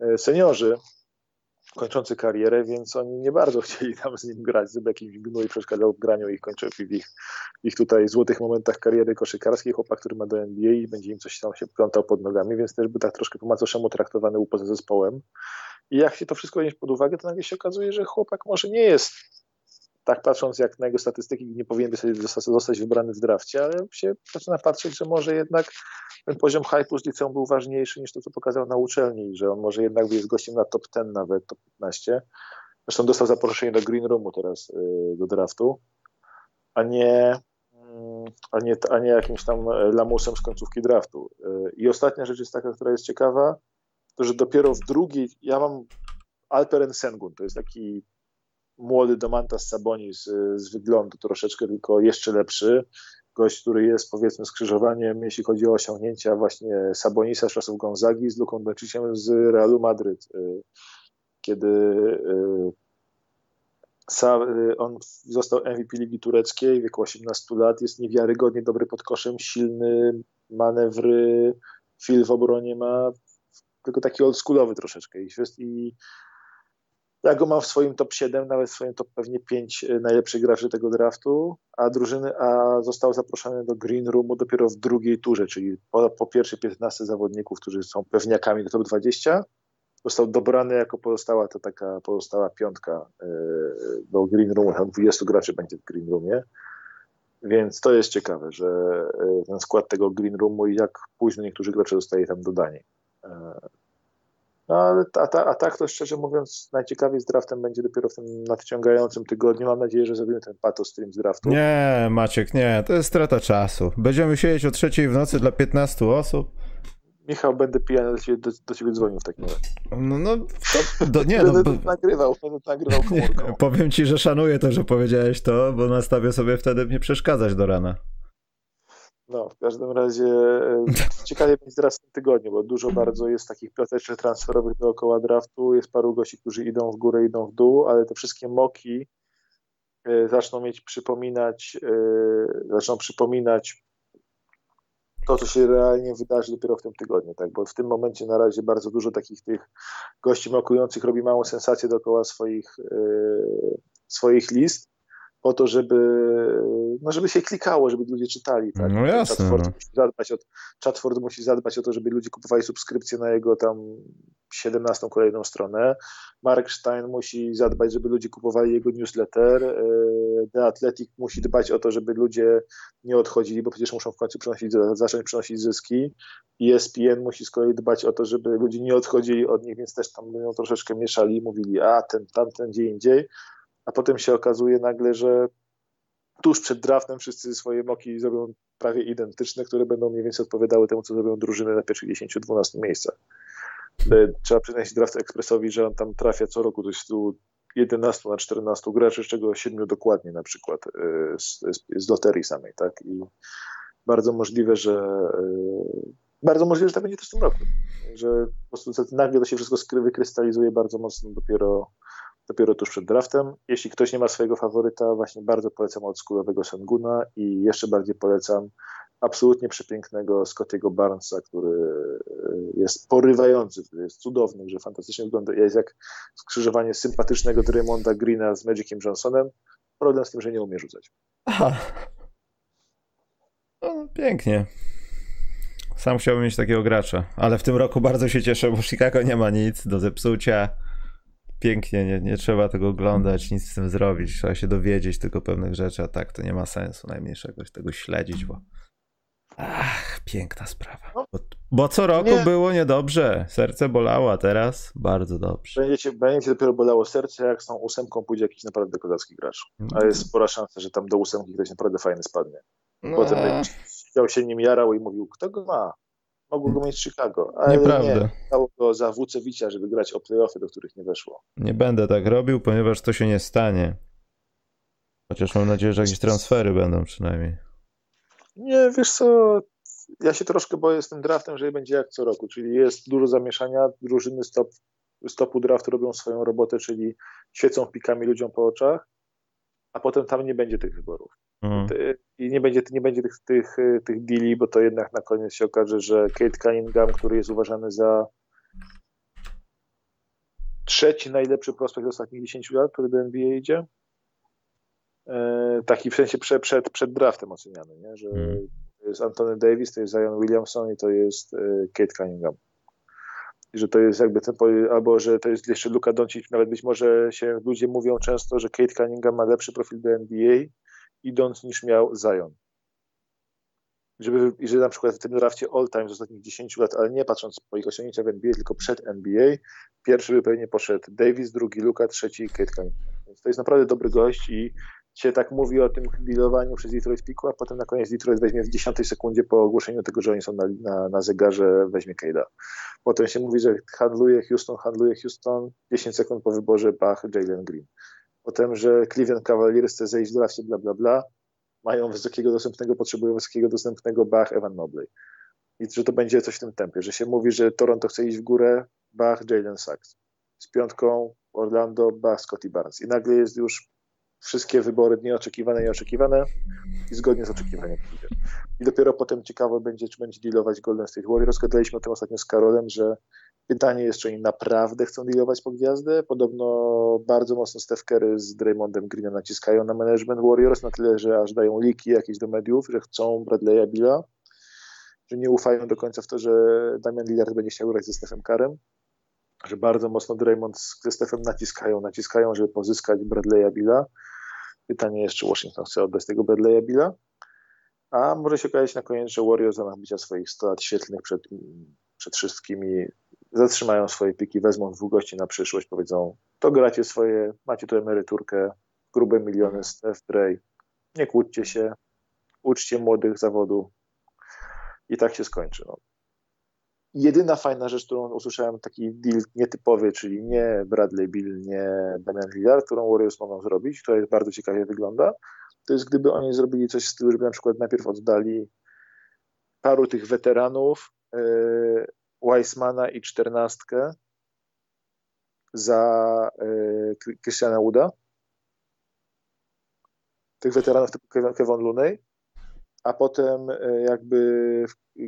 e, seniorzy kończący karierę, więc oni nie bardzo chcieli tam z nim grać, żeby jakiś gnój przeszkadzał w graniu ich kończył w ich, ich tutaj złotych momentach kariery koszykarskiej, chłopak, który ma do NBA i będzie im coś tam się plątał pod nogami, więc też był tak troszkę po macoszemu traktowany był poza zespołem. I jak się to wszystko weźmie pod uwagę, to nagle się okazuje, że chłopak może nie jest tak patrząc jak na jego statystyki, nie powinien zostać wybrany w drafcie, ale się zaczyna patrzeć, że może jednak ten poziom hype'u z liceum był ważniejszy niż to, co pokazał na uczelni, że on może jednak jest gościem na top 10 nawet, top 15. Zresztą dostał zaproszenie do Green Roomu teraz, y, do draftu, a nie, mm, a nie, a nie jakimś tam lamusem z końcówki draftu. Y, I ostatnia rzecz jest taka, która jest ciekawa, to że dopiero w drugiej, ja mam Alperen Sengun, to jest taki młody Domantas Sabonis z, z wyglądu troszeczkę tylko jeszcze lepszy. Gość, który jest powiedzmy skrzyżowaniem, jeśli chodzi o osiągnięcia właśnie Sabonisa z czasów Gonzagi z Luką Donciciem z Realu Madryt. Y, kiedy y, y, on został MVP Ligi Tureckiej w wieku 18 lat, jest niewiarygodnie dobry pod koszem, silny, manewry, fil w obronie ma, tylko taki oldschoolowy troszeczkę. I ja go mam w swoim top 7, nawet w swoim top pewnie 5 e, najlepszych graczy tego draftu, a drużyny, a został zaproszony do Green Roomu dopiero w drugiej turze, czyli po, po pierwszej 15 zawodników, którzy są pewniakami do top 20. Został dobrany jako pozostała to taka pozostała piątka e, do Green Roomu. Tam 20 graczy będzie w Green Roomie. Więc to jest ciekawe, że e, ten skład tego Green Roomu i jak późno niektórzy gracze zostaje tam dodani. No ale a, a, a, tak to szczerze mówiąc, najciekawiej z draftem będzie dopiero w tym nadciągającym tygodniu. Mam nadzieję, że zrobimy ten pato stream z draftu. Nie, Maciek, nie, to jest strata czasu. Będziemy siedzieć o trzeciej w nocy dla 15 osób. Michał, będę pijany do ciebie, do, do ciebie dzwonił w takim razie. No, no to, do, nie, będę no, nagrywał, będę nagrywał komórką. Nie, powiem ci, że szanuję to, że powiedziałeś to, bo nastawię sobie wtedy nie przeszkadzać do rana. No, w każdym razie e, ciekawie będzie teraz w tym tygodniu, bo dużo bardzo jest takich ploteczek transferowych dookoła draftu. Jest paru gości, którzy idą w górę, idą w dół, ale te wszystkie moki e, zaczną mieć przypominać, e, zaczną przypominać to, co się realnie wydarzy dopiero w tym tygodniu, tak? Bo w tym momencie na razie bardzo dużo takich tych gości mokujących robi małą sensację dookoła swoich, swoich list po to, żeby, no żeby się klikało, żeby ludzie czytali. Tak? No jasne. Chatford, no. Musi zadbać o, Chatford musi zadbać o to, żeby ludzie kupowali subskrypcję na jego tam 17 kolejną stronę. Mark Stein musi zadbać, żeby ludzie kupowali jego newsletter. E, The Athletic musi dbać o to, żeby ludzie nie odchodzili, bo przecież muszą w końcu przynosić, zacząć przynosić zyski. ESPN musi z kolei dbać o to, żeby ludzie nie odchodzili od nich, więc też tam będą troszeczkę mieszali i mówili, a ten, tamten, gdzie indziej a potem się okazuje nagle, że tuż przed draftem wszyscy swoje moki zrobią prawie identyczne, które będą mniej więcej odpowiadały temu, co zrobią drużyny na pierwszych 10-12 miejscach. E, trzeba przyznać draft ekspresowi, że on tam trafia co roku tu 11 na 14 graczy, z czego 7 dokładnie na przykład z, z, z loterii samej, tak? I bardzo możliwe, że bardzo możliwe, że tak będzie też w tym roku. Że po prostu nagle to się wszystko wykrystalizuje bardzo mocno dopiero, dopiero tuż przed draftem. Jeśli ktoś nie ma swojego faworyta, właśnie bardzo polecam oldschoolowego Senguna i jeszcze bardziej polecam absolutnie przepięknego Scottiego Barnesa, który jest porywający, który jest cudowny, że fantastycznie wygląda. Jest jak skrzyżowanie sympatycznego Draymonda Greena z Magiciem Johnsonem. Problem z tym, że nie umie rzucać. Aha. No, pięknie. Sam chciałbym mieć takiego gracza, ale w tym roku bardzo się cieszę, bo Chicago nie ma nic do zepsucia. Pięknie, nie, nie trzeba tego oglądać, nic z tym zrobić. Trzeba się dowiedzieć tylko pewnych rzeczy, a tak to nie ma sensu najmniejszego tego śledzić, bo. Ach, piękna sprawa. No. Bo, bo co roku nie. było niedobrze. Serce bolało, a teraz bardzo dobrze. Będziecie, będzie dopiero bolało serce, jak z tą ósemką pójdzie jakiś naprawdę kozacki gracz. A jest spora szansa, że tam do ósemki ktoś naprawdę fajny spadnie. No. Potem będzie się nim jarał i mówił, kto go ma? Mogło go mieć Chicago. Ale Nieprawda. Nie, dało go za Wucewicia, żeby grać o playoffy, do których nie weszło. Nie będę tak robił, ponieważ to się nie stanie. Chociaż mam nadzieję, że jakieś transfery będą przynajmniej. Nie, wiesz co, ja się troszkę boję z tym draftem, że będzie jak co roku, czyli jest dużo zamieszania, drużyny stop, stopu draftu robią swoją robotę, czyli świecą pikami ludziom po oczach, a potem tam nie będzie tych wyborów. Mhm. I nie będzie, nie będzie tych, tych, tych deali, bo to jednak na koniec się okaże, że Kate Cunningham, który jest uważany za trzeci najlepszy prospekt ostatnich 10 lat, który do NBA idzie, e, taki w sensie przed, przed, przed draftem oceniany, nie? że hmm. to jest Anthony Davis, to jest Zion Williamson i to jest e, Kate Cunningham. I że to jest jakby ten, albo że to jest jeszcze Luka Doncic, nawet być może się ludzie mówią często, że Kate Cunningham ma lepszy profil do NBA, idąc niż miał Zion. Żeby, że na przykład w tym drafcie all-time z ostatnich 10 lat, ale nie patrząc po ich osiągnięciach w NBA, tylko przed NBA, pierwszy by pewnie poszedł Davis, drugi Luka, trzeci Kate Cunningham. Więc to jest naprawdę dobry gość i się tak mówi o tym dealowaniu przez Detroit Piku, a potem na koniec Detroit weźmie w 10 sekundzie po ogłoszeniu tego, że oni są na, na, na zegarze, weźmie Cade'a. Potem się mówi, że handluje Houston, handluje Houston, 10 sekund po wyborze, bach, Jalen Green o tym, że Cleveland Cavaliers chce zejść w drafcie, bla, bla, bla, mają wysokiego dostępnego, potrzebują wysokiego dostępnego Bach, Evan Mobley. I że to będzie coś w tym tempie, że się mówi, że Toronto chce iść w górę, Bach, Jalen Sachs. Z piątką Orlando, Bach, Scotty Barnes. I nagle jest już wszystkie wybory nieoczekiwane, nieoczekiwane i zgodnie z oczekiwaniem. I dopiero potem ciekawe będzie, czy będzie dealować Golden State Warriors. Gadaliśmy o tym ostatnio z Karolem, że Pytanie jest, czy oni naprawdę chcą dealować po gwiazdę. Podobno bardzo mocno Steph Curry z Draymondem Greenem naciskają na management Warriors na tyle, że aż dają liki jakieś do mediów, że chcą Bradley'a Billa, że nie ufają do końca w to, że Damian Lillard będzie chciał grać ze Stephem Currym, że bardzo mocno Draymond ze Stephem naciskają, naciskają, żeby pozyskać Bradley'a Billa. Pytanie jest, czy Washington chce oddać tego Bradley'a Billa, a może się okazać na koniec, że Warriors zamiast bycia swoich 100 lat świetlnych przed, przed wszystkimi zatrzymają swoje piki, wezmą dwóch gości na przyszłość, powiedzą, to gracie swoje, macie tu emeryturkę, grube miliony, Steph, Dre, nie kłóćcie się, uczcie młodych zawodu i tak się skończy. No. Jedyna fajna rzecz, którą usłyszałem, taki deal nietypowy, czyli nie Bradley Bill, nie Damian Lillard, którą Warriors mogą zrobić, która jest bardzo ciekawie wygląda, to jest gdyby oni zrobili coś w stylu, żeby na przykład najpierw oddali paru tych weteranów, yy, Weissmana i czternastkę za y, Christiana Wooda. Tych weteranów typu Kevin Looney. A potem y, jakby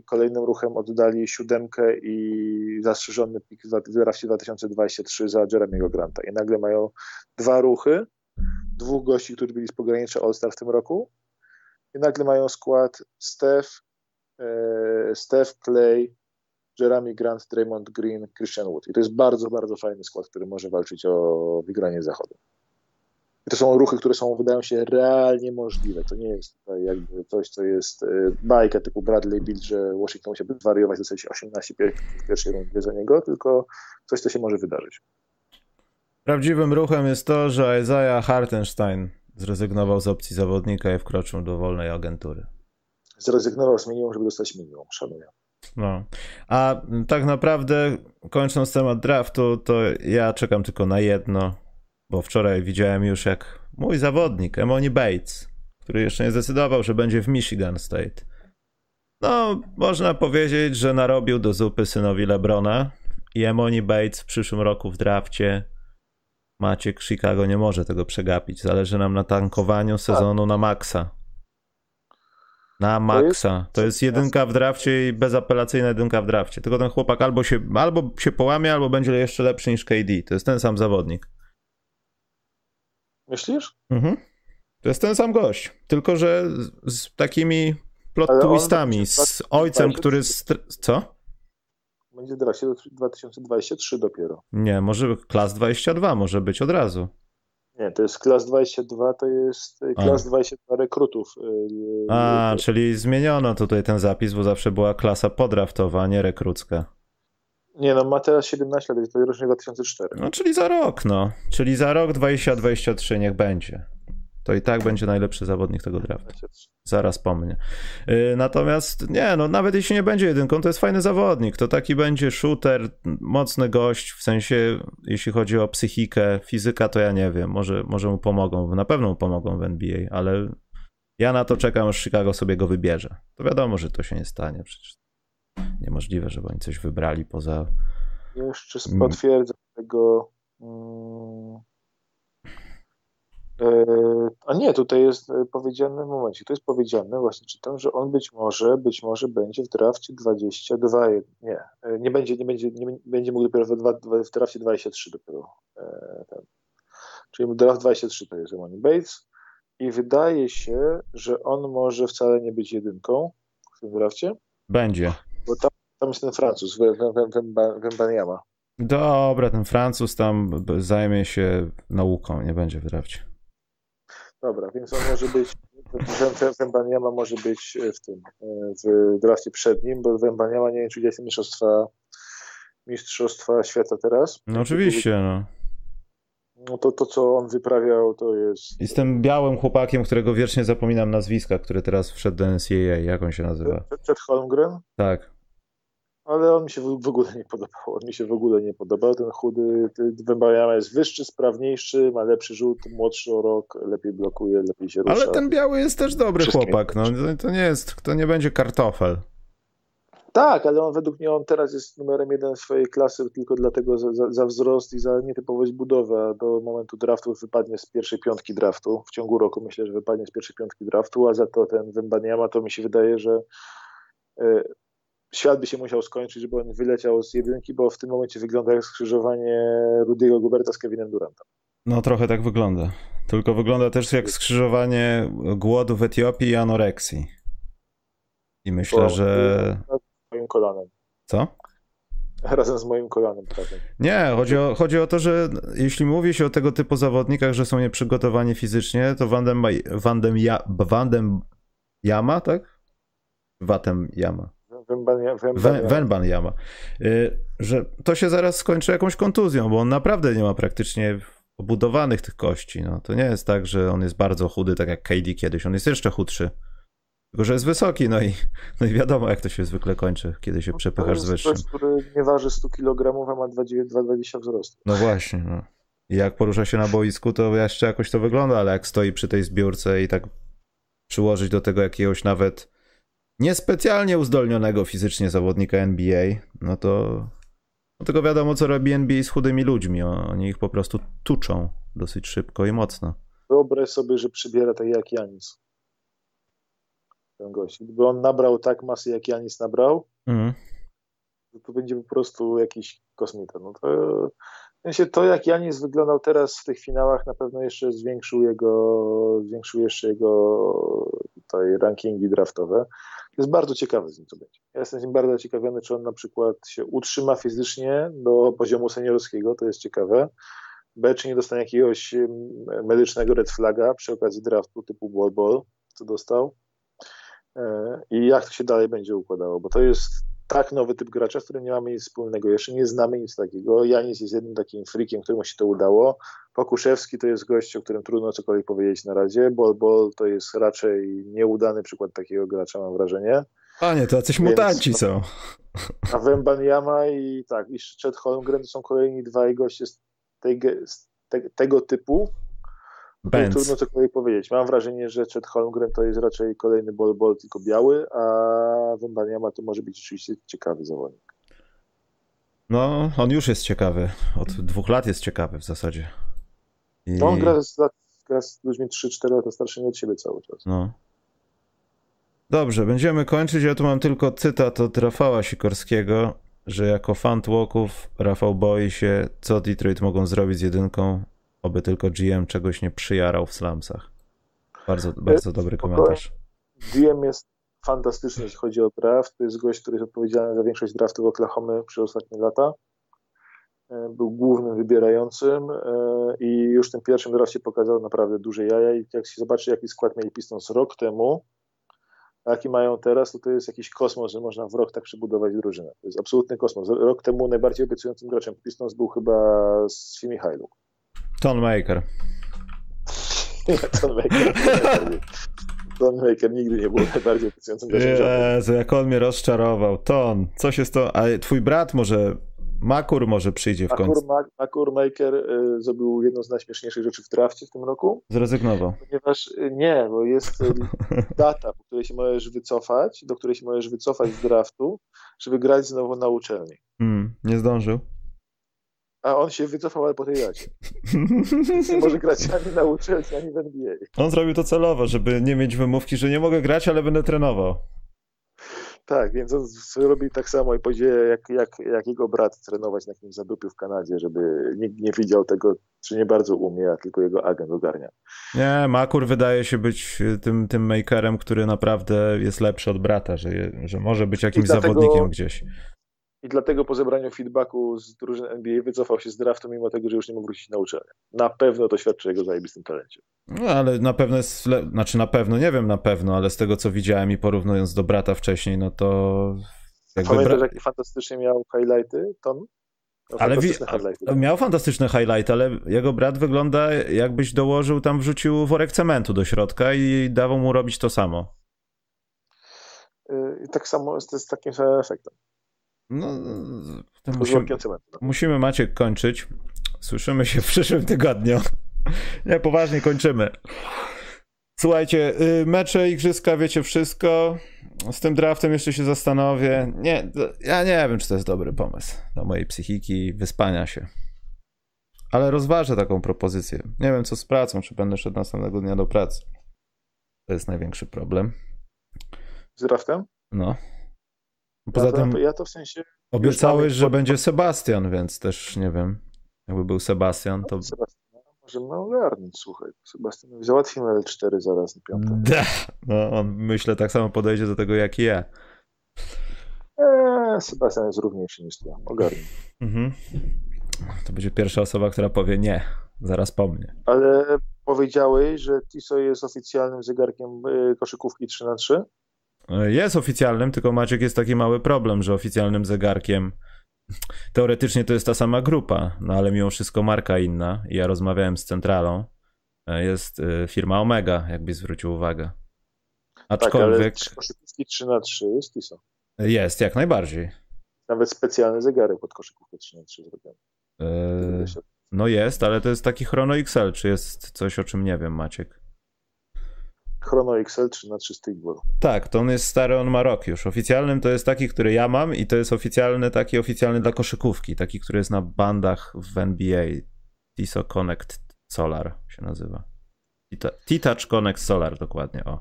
kolejnym ruchem oddali siódemkę i zastrzeżony pik w drafcie 2023 za Jeremy'ego Granta. I nagle mają dwa ruchy, dwóch gości, którzy byli z pogranicza All-Star w tym roku. I nagle mają skład Steph, y, Steph, Clay, Jeremy Grant, Draymond Green, Christian Wood. I to jest bardzo, bardzo fajny skład, który może walczyć o wygranie zachodu. I to są ruchy, które są, wydają się realnie możliwe. To nie jest tutaj jakby coś, co jest e, bajka typu Bradley Bill, że Washington musiałby zwariować, dostać 18 w pierwszej rundzie za niego, tylko coś, co się może wydarzyć. Prawdziwym ruchem jest to, że Isaiah Hartenstein zrezygnował z opcji zawodnika i wkroczył do wolnej agentury. Zrezygnował z minimum, żeby dostać minimum. Szanuję. No. A tak naprawdę, kończąc temat draftu, to ja czekam tylko na jedno, bo wczoraj widziałem już jak mój zawodnik, Emoni Bates, który jeszcze nie zdecydował, że będzie w Michigan State. No, można powiedzieć, że narobił do zupy synowi Lebrona i Emoni Bates w przyszłym roku w drafcie Maciek Chicago nie może tego przegapić. Zależy nam na tankowaniu sezonu na maksa. Na maksa. To jest jedynka w drafcie i bezapelacyjna jedynka w drafcie. Tylko ten chłopak albo się, albo się połamie, albo będzie jeszcze lepszy niż KD. To jest ten sam zawodnik. Myślisz? Mhm. To jest ten sam gość. Tylko, że z, takimi plot twistami, z ojcem, który... Co? Będzie w drafcie 2023 dopiero. Nie, może klas 22 może być od razu. Nie, to jest klas 22, to jest y, klas A. 22 rekrutów. Y, y, a, czyli zmieniono tutaj ten zapis, bo zawsze była klasa podraftowa, a nie rekrucka. Nie, no ma teraz 17 lat, to jest rocznik 2004. No, czyli za rok, no. Czyli za rok 2023 niech będzie to i tak będzie najlepszy zawodnik tego draftu. Zaraz po mnie. Y, natomiast nie, no nawet jeśli nie będzie jedynką, to jest fajny zawodnik. To taki będzie shooter, mocny gość, w sensie jeśli chodzi o psychikę, fizyka, to ja nie wiem, może, może mu pomogą, na pewno mu pomogą w NBA, ale ja na to czekam, aż Chicago sobie go wybierze. To wiadomo, że to się nie stanie, przecież niemożliwe, żeby oni coś wybrali poza... Jeszcze potwierdzę tego... Hmm E, a nie, tutaj jest e, powiedziane, w momencie, tu jest powiedziane, właśnie czytam, że on być może, być może będzie w drafcie 22, nie, e, nie będzie, nie będzie, nie będzie mógł dopiero w, w drafcie 23 dopiero. Ten. Czyli draft 23 to jest Emoni Bates i wydaje się, że on może wcale nie być jedynką w tym drafcie. Będzie. Bo tam, tam jest ten Francuz, Wembaniama. Dobra, ten Francuz tam zajmie się nauką, nie będzie w drafcie. Dobra, więc on może być, Wembaniama może być w tym, w drafcie przed nim, bo Wembaniama nie wiem, czy jest mistrzostwa, mistrzostwa świata teraz. No oczywiście, no. No to, to, co on wyprawiał, to jest... I z tym białym chłopakiem, którego wiecznie zapominam nazwiska, który teraz wszedł do NCAA, jak on się nazywa? Przed Holmgren? Tak ale on mi się w ogóle nie podobał. On mi się w ogóle nie podobał. Ten chudy Wembanyama jest wyższy, sprawniejszy, ma lepszy rzut, młodszy o rok, lepiej blokuje, lepiej się rusza. Ale ten biały jest też dobry chłopak. No, to nie jest, to nie będzie kartofel. Tak, ale on według mnie on teraz jest numerem jeden swojej klasy tylko dlatego za, za, za wzrost i za nietypowość budowy, a do momentu draftu wypadnie z pierwszej piątki draftu. W ciągu roku myślę, że wypadnie z pierwszej piątki draftu, a za to ten Wembanyama to mi się wydaje, że e, świat by się musiał skończyć, żeby on wyleciał z jedynki, bo w tym momencie wygląda jak skrzyżowanie Rudiego Guberta z Kevinem Durantem. No trochę tak wygląda. Tylko wygląda też jak skrzyżowanie głodu w Etiopii i anoreksji. I myślę, bo, że... Z moim kolanem. Co? Razem z moim kolanem, prawda? Nie, chodzi o, chodzi o to, że jeśli mówi się o tego typu zawodnikach, że są nieprzygotowani fizycznie, to Wandem, Wandem, ja, Wandem Yama, tak? Watem Yama. Węban Jama. Y, że to się zaraz skończy jakąś kontuzją, bo on naprawdę nie ma praktycznie obudowanych tych kości. No, to nie jest tak, że on jest bardzo chudy, tak jak KD kiedyś. On jest jeszcze chudszy. Tylko, że jest wysoki, no i, no i wiadomo, jak to się zwykle kończy, kiedy się no, przepychasz z wyższym. Ktoś, który nie waży 100 kg, a ma 2,20 wzrostu. No właśnie, no. I jak porusza się na boisku, to jeszcze jakoś to wygląda, ale jak stoi przy tej zbiórce i tak przyłożyć do tego jakiegoś nawet niespecjalnie uzdolnionego fizycznie zawodnika NBA, no to no tylko wiadomo, co robi NBA z chudymi ludźmi. Oni ich po prostu tuczą dosyć szybko i mocno. Wyobraź sobie, że przybiera tak jak Janis. Ten gość. Gdyby on nabrał tak masy, jak Janis nabrał, mm. to, to będzie po prostu jakiś kosmita. No to, w sensie to, jak Janis wyglądał teraz w tych finałach, na pewno jeszcze zwiększył jego, zwiększył jeszcze jego tutaj rankingi draftowe jest bardzo ciekawy z nim, co będzie. Ja jestem z nim bardzo zaciekawiony, czy on na przykład się utrzyma fizycznie do poziomu seniorskiego, to jest ciekawe. B, czy nie dostanie jakiegoś medycznego red flaga przy okazji draftu typu ball ball, co dostał. E, I jak to się dalej będzie układało, bo to jest tak nowy typ gracza, z którym nie mamy nic wspólnego. Jeszcze nie znamy nic takiego. Janis jest jednym takim freakiem, któremu się to udało. Pokuszewski to jest gość, o którym trudno cokolwiek powiedzieć na razie. Bol Bol to jest raczej nieudany przykład takiego gracza, mam wrażenie. A nie, to jacyś Więc, mutanci są. A Yama i tak, i Chet Holmgren to są kolejni dwaj goście z tej, z te, tego typu, Benz. Trudno cokolwiek powiedzieć. Mam wrażenie, że Chet Holmgren to jest raczej kolejny bol bol, tylko biały, a Wembaniama to może być rzeczywiście ciekawy zawodnik. No, on już jest ciekawy. Od dwóch lat jest ciekawy w zasadzie. I... No, on gra z, gra z ludźmi 3-4 lata starszymi od siebie cały czas. No. Dobrze, będziemy kończyć. Ja tu mam tylko cytat od Rafała Sikorskiego, że jako fan tłoków Rafał boi się, co Detroit mogą zrobić z jedynką, oby tylko GM czegoś nie przyjarał w slumsach. Bardzo, bardzo dobry komentarz. GM jest fantastyczny, jeśli chodzi o draft. To jest gość, który jest odpowiedzialny za większość draftów Oklahoma przez ostatnie lata. E, był głównym wybierającym e, i już w tym pierwszym drafcie pokazał naprawdę duże jaja i jak się zobaczy, jaki skład mieli Pistons rok temu, a jaki mają teraz, to to jest jakiś kosmos, że można w rok tak przebudować drużynę. To jest absolutny kosmos. Rok temu najbardziej obiecującym graczem Pistons był chyba Simi Hajlu. Ton Maker. Ton Maker. Ton Maker nigdy nie był najbardziej graczem. Jezu, jak on mnie rozczarował. Ton, co się to? A twój brat może Makur może przyjdzie w Makur, końcu. Makur Maker y, zrobił jedną z najśmieszniejszych rzeczy w drafcie w tym roku. Zrezygnował. Ponieważ y, nie, bo jest y, data, po której się możesz wycofać, do której się możesz wycofać z draftu, żeby grać znowu na uczelni. Hmm, nie zdążył. A on się wycofał, ale po tej dacie. nie może grać ani na uczelni, ani w NBA. On zrobił to celowo, żeby nie mieć wymówki, że nie mogę grać, ale będę trenował. Tak, więc on robi tak samo i pójdzie jak, jak, jak jego brat trenować na jakimś zadupiu w Kanadzie, żeby nikt nie widział tego, czy nie bardzo umie, a tylko jego agent ogarnia. Nie, Makur wydaje się być tym, tym makerem, który naprawdę jest lepszy od brata, że, że może być jakimś dlatego, zawodnikiem gdzieś. I dlatego po zebraniu feedbacku z drużyn NBA wycofał się z draftu, mimo tego, że już nie mógł wrócić na uczelnię. Na pewno to świadczy o jego zajebistym talencie. No, ale na pewno jest, le... znaczy na pewno, nie wiem na pewno, ale z tego co widziałem i porównując do brata wcześniej, no to... Jakby Pamiętasz, bra... jakie fantastycznie miał highlighty, Tom? ale wi... highlighty. miał fantastyczne highlighty, ale jego brat wygląda jakbyś dołożył tam, wrzucił worek cementu do środka i dawał mu robić to samo. Y, I tak samo jest z takim samym efektem. No, to musimy, musimy Maciek kończyć. Słyszymy się w przyszłym tygodniu. Nie, poważnie kończymy. Słuchajcie, y, mecze, igrzyska, wiecie wszystko. Z tym draftem jeszcze się zastanowię. Nie, ja nie wiem, czy to jest dobry pomysł dla mojej psychiki wyspania się. Ale rozważę taką propozycję. Nie wiem, co z pracą, czy będę szedł następnego dnia do pracy. To jest największy problem. Z draftem? No. Poza ja to, tym ja to w sensie obiecałeś, że pod... będzie Sebastian, więc też nie wiem. Jakby był Sebastian, to... Sebastian, możemy ogarnąć, słuchaj. Sebastian, załatwimy L4 zaraz na piątek. No, on myślę tak samo podejdzie do tego jak i ja. Eee, Sebastian jest równiejszy niż ty. Ogarnij. Mhm. To będzie pierwsza osoba, która powie nie, zaraz po mnie. Ale powiedziałeś, że Tiso jest oficjalnym zegarkiem y, koszykówki 3 na 3 jest oficjalnym, tylko Maciek jest taki mały problem, że oficjalnym zegarkiem teoretycznie to jest ta sama grupa, no ale mimo wszystko marka inna. I ja rozmawiałem z centralą. E, jest e, firma Omega, jakbyś zwrócił uwagę. Aczkolwiek. Tak, ale 3 na 3 jest TISO. Jest, jak najbardziej. Nawet specjalny zegarek pod koszykówkę 3 na 3 zrobiony. Yy, no jest, ale to jest taki Chrono XL. Czy jest coś, o czym nie wiem, Maciek? Chrono XL 3 na 3 Stickball. Tak, to on jest stary, on ma rok już. Oficjalnym to jest taki, który ja mam i to jest oficjalny, taki oficjalny dla koszykówki, taki, który jest na bandach w NBA. TISO Connect Solar się nazywa. T-Touch Connect Solar dokładnie, o.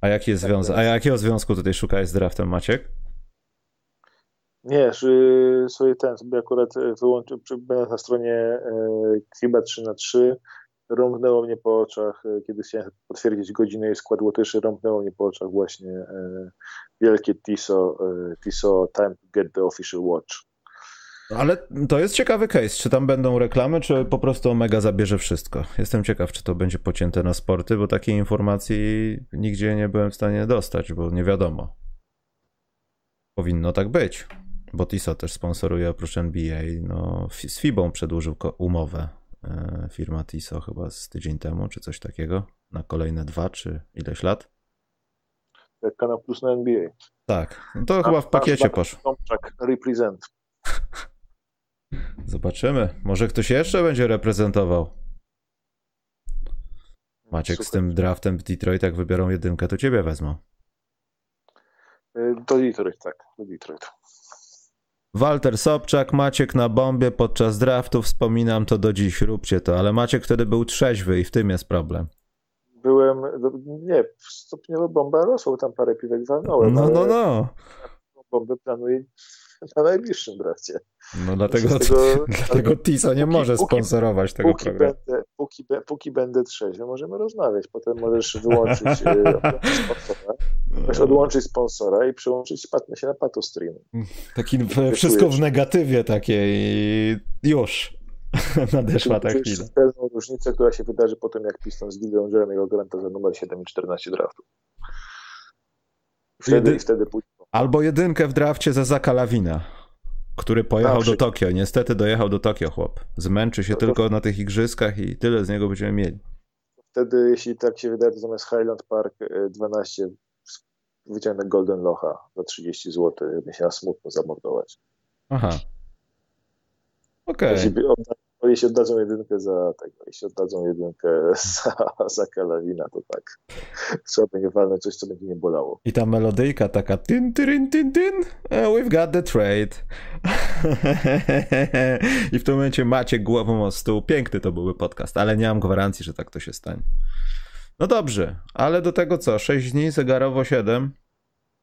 A jaki jest związek? A jakiego związku tutaj szukałeś z draftem, Maciek? Nie, sobie ten, sobie akurat e, wyłączył, będąc na stronie FIBA e, 3 na 3 rąbnęło mnie po oczach, e, kiedy chciałem potwierdzić godzinę i skład łotyszy, rąbnęło mnie po oczach właśnie e, wielkie TISO, e, TISO Time to Get the Official Watch. Ale to jest ciekawy case. Czy tam będą reklamy, czy po prostu Omega zabierze wszystko? Jestem ciekaw, czy to będzie pocięte na sporty, bo takiej informacji nigdzie nie byłem w stanie dostać, bo nie wiadomo. Powinno tak być, bo TISO też sponsoruje oprócz NBA. No, z FIBą przedłużył umowę firma TISO chyba z tydzień temu, czy coś takiego, na kolejne dwa, czy ileś lat. Jak Kanał Plus na NBA. Tak, no to chyba w pakiecie poszło. Tomczak, represent. Zobaczymy. Może ktoś jeszcze będzie reprezentował. Maciek Super. z tym draftem w Detroit, jak wybiorą jedynkę, to ciebie wezmą. Y, do Detroit, tak. Do Detroit. Walter Sobczak, Maciek na bombie podczas draftu, wspominam to do dziś, róbcie to, ale Maciek wtedy był trzeźwy i w tym jest problem. Byłem, nie, stopniowo bomba rosła, tam parę piwek walnąłem. No, no, no. Bomby planuję na najbliższym drafcie. No dlatego, tego, dlatego TISO nie póki, może sponsorować póki, tego póki programu. Będę, póki, póki będę trzeźwy, możemy rozmawiać. Potem możesz wyłączyć y, sponsora. Możesz odłączyć sponsora i przyłączyć się na patostream. Taki wszystko w negatywie takiej już. Nadeszła ta chwila. pewną różnicę, która się wydarzy po tym, jak Pistons zginą Jeremy'ego Granta za numer 7 i 14 draftu. Wtedy, Jedy... wtedy pójdzie. Albo jedynkę w drafcie za Zaka Lawina który pojechał do Tokio. Niestety dojechał do Tokio, chłop. Zmęczy się tylko na tych igrzyskach i tyle z niego będziemy mieli. Wtedy, jeśli tak się wydaje, to zamiast Highland Park 12 e, wyciągnę Golden Locha za 30 zł, żeby się na smutno zamordować. Aha. Okej. Okay jeśli oddadzą jedynkę za tego, jeśli oddadzą jedynkę za, za Kalawina, to tak. Trzeba będzie walnąć coś, co będzie nie bolało. I ta melodyjka taka tin, tin, tin, tin, uh, we've got the trade. I w tym momencie macie głową o stół. Piękny to byłby podcast, ale nie mam gwarancji, że tak to się stanie. No dobrze, ale do tego co? 6 dni, zegarowo 7.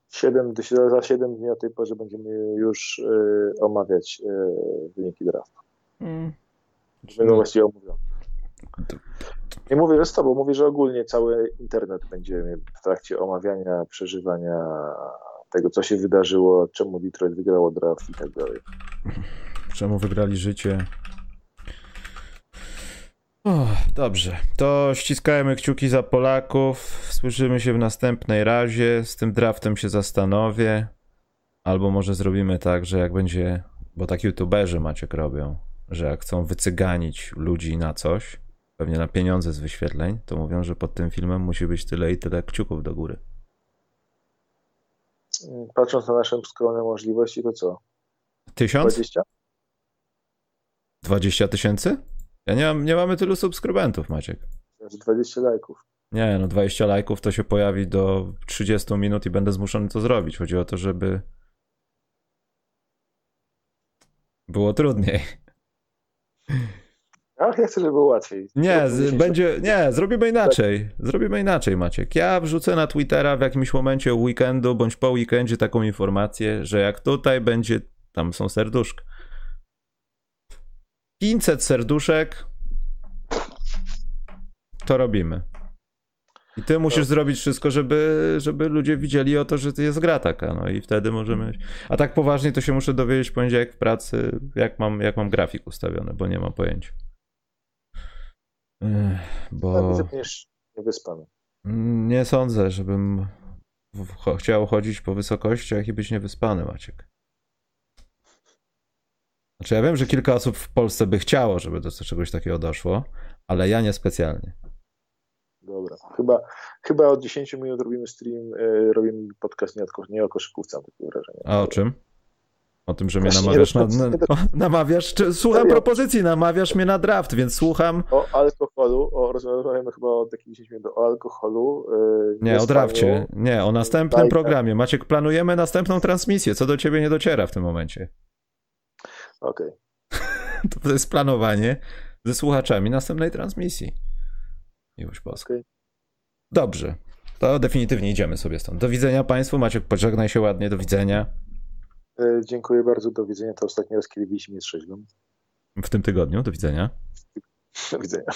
7, za 7 dni o tej porze będziemy już y, omawiać y, wyniki draftu. Mm. Będą właściwie omówione. Nie mówię, że z tobą, mówię, że ogólnie cały internet będzie w trakcie omawiania, przeżywania tego, co się wydarzyło, czemu Detroit wygrało draft i tak dalej. Czemu wygrali życie. O, dobrze, to ściskajmy kciuki za Polaków. Słyszymy się w następnej razie. Z tym draftem się zastanowię. Albo może zrobimy tak, że jak będzie, bo tak youtuberzy Maciek robią, że jak chcą wycyganić ludzi na coś, pewnie na pieniądze z wyświetleń, to mówią, że pod tym filmem musi być tyle i tyle kciuków do góry. Patrząc na nasze skromne możliwości, to co? Tysiąc? 20? 20 tysięcy? Ja nie, mam, nie mamy tylu subskrybentów, Maciek. 20 lajków. Nie, no 20 lajków to się pojawi do 30 minut i będę zmuszony to zrobić. Chodzi o to, żeby było trudniej. Ach, ja chcę, żeby było łatwiej. Nie, z, będzie, nie, zrobimy inaczej. Zrobimy inaczej, Maciek. Ja wrzucę na Twittera w jakimś momencie weekendu bądź po weekendzie taką informację, że jak tutaj będzie, tam są serduszka. 500 serduszek, to robimy. I ty musisz zrobić wszystko, żeby, żeby ludzie widzieli o to, że to jest gra taka, no i wtedy możemy... A tak poważnie to się muszę dowiedzieć w poniedziałek w pracy, jak mam, jak mam grafik ustawiony, bo nie mam pojęcia. Bo... Tak, niewyspany. Nie sądzę, żebym chciał chodzić po wysokościach i być niewyspany, Maciek. Znaczy ja wiem, że kilka osób w Polsce by chciało, żeby do czegoś takiego doszło, ale ja niespecjalnie. Dobra. Chyba, chyba od 10 minut robimy stream, yy, robimy podcast nie, o, nie o koszykówce, mam takie wrażenie. A o czym? O tym, że mnie namawiasz na, na, namawiasz, czy, słucham propozycji, namawiasz mnie na draft, więc słucham. O alkoholu, o, rozmawiamy chyba od takich 10 minut o alkoholu. Yy, nie, o drafcie, nie, o następnym programie. Maciek, planujemy następną transmisję, co do ciebie nie dociera w tym momencie. Okej. Okay. to jest planowanie ze słuchaczami następnej transmisji. Miłość Boska. Okay. Dobrze. To definitywnie idziemy sobie stąd. Do widzenia Państwu. Maciek, pożegnaj się ładnie. Do widzenia. E, dziękuję bardzo. Do widzenia. To ostatni raz, kiedy widzieliśmy z. W tym tygodniu. Do widzenia. Do widzenia.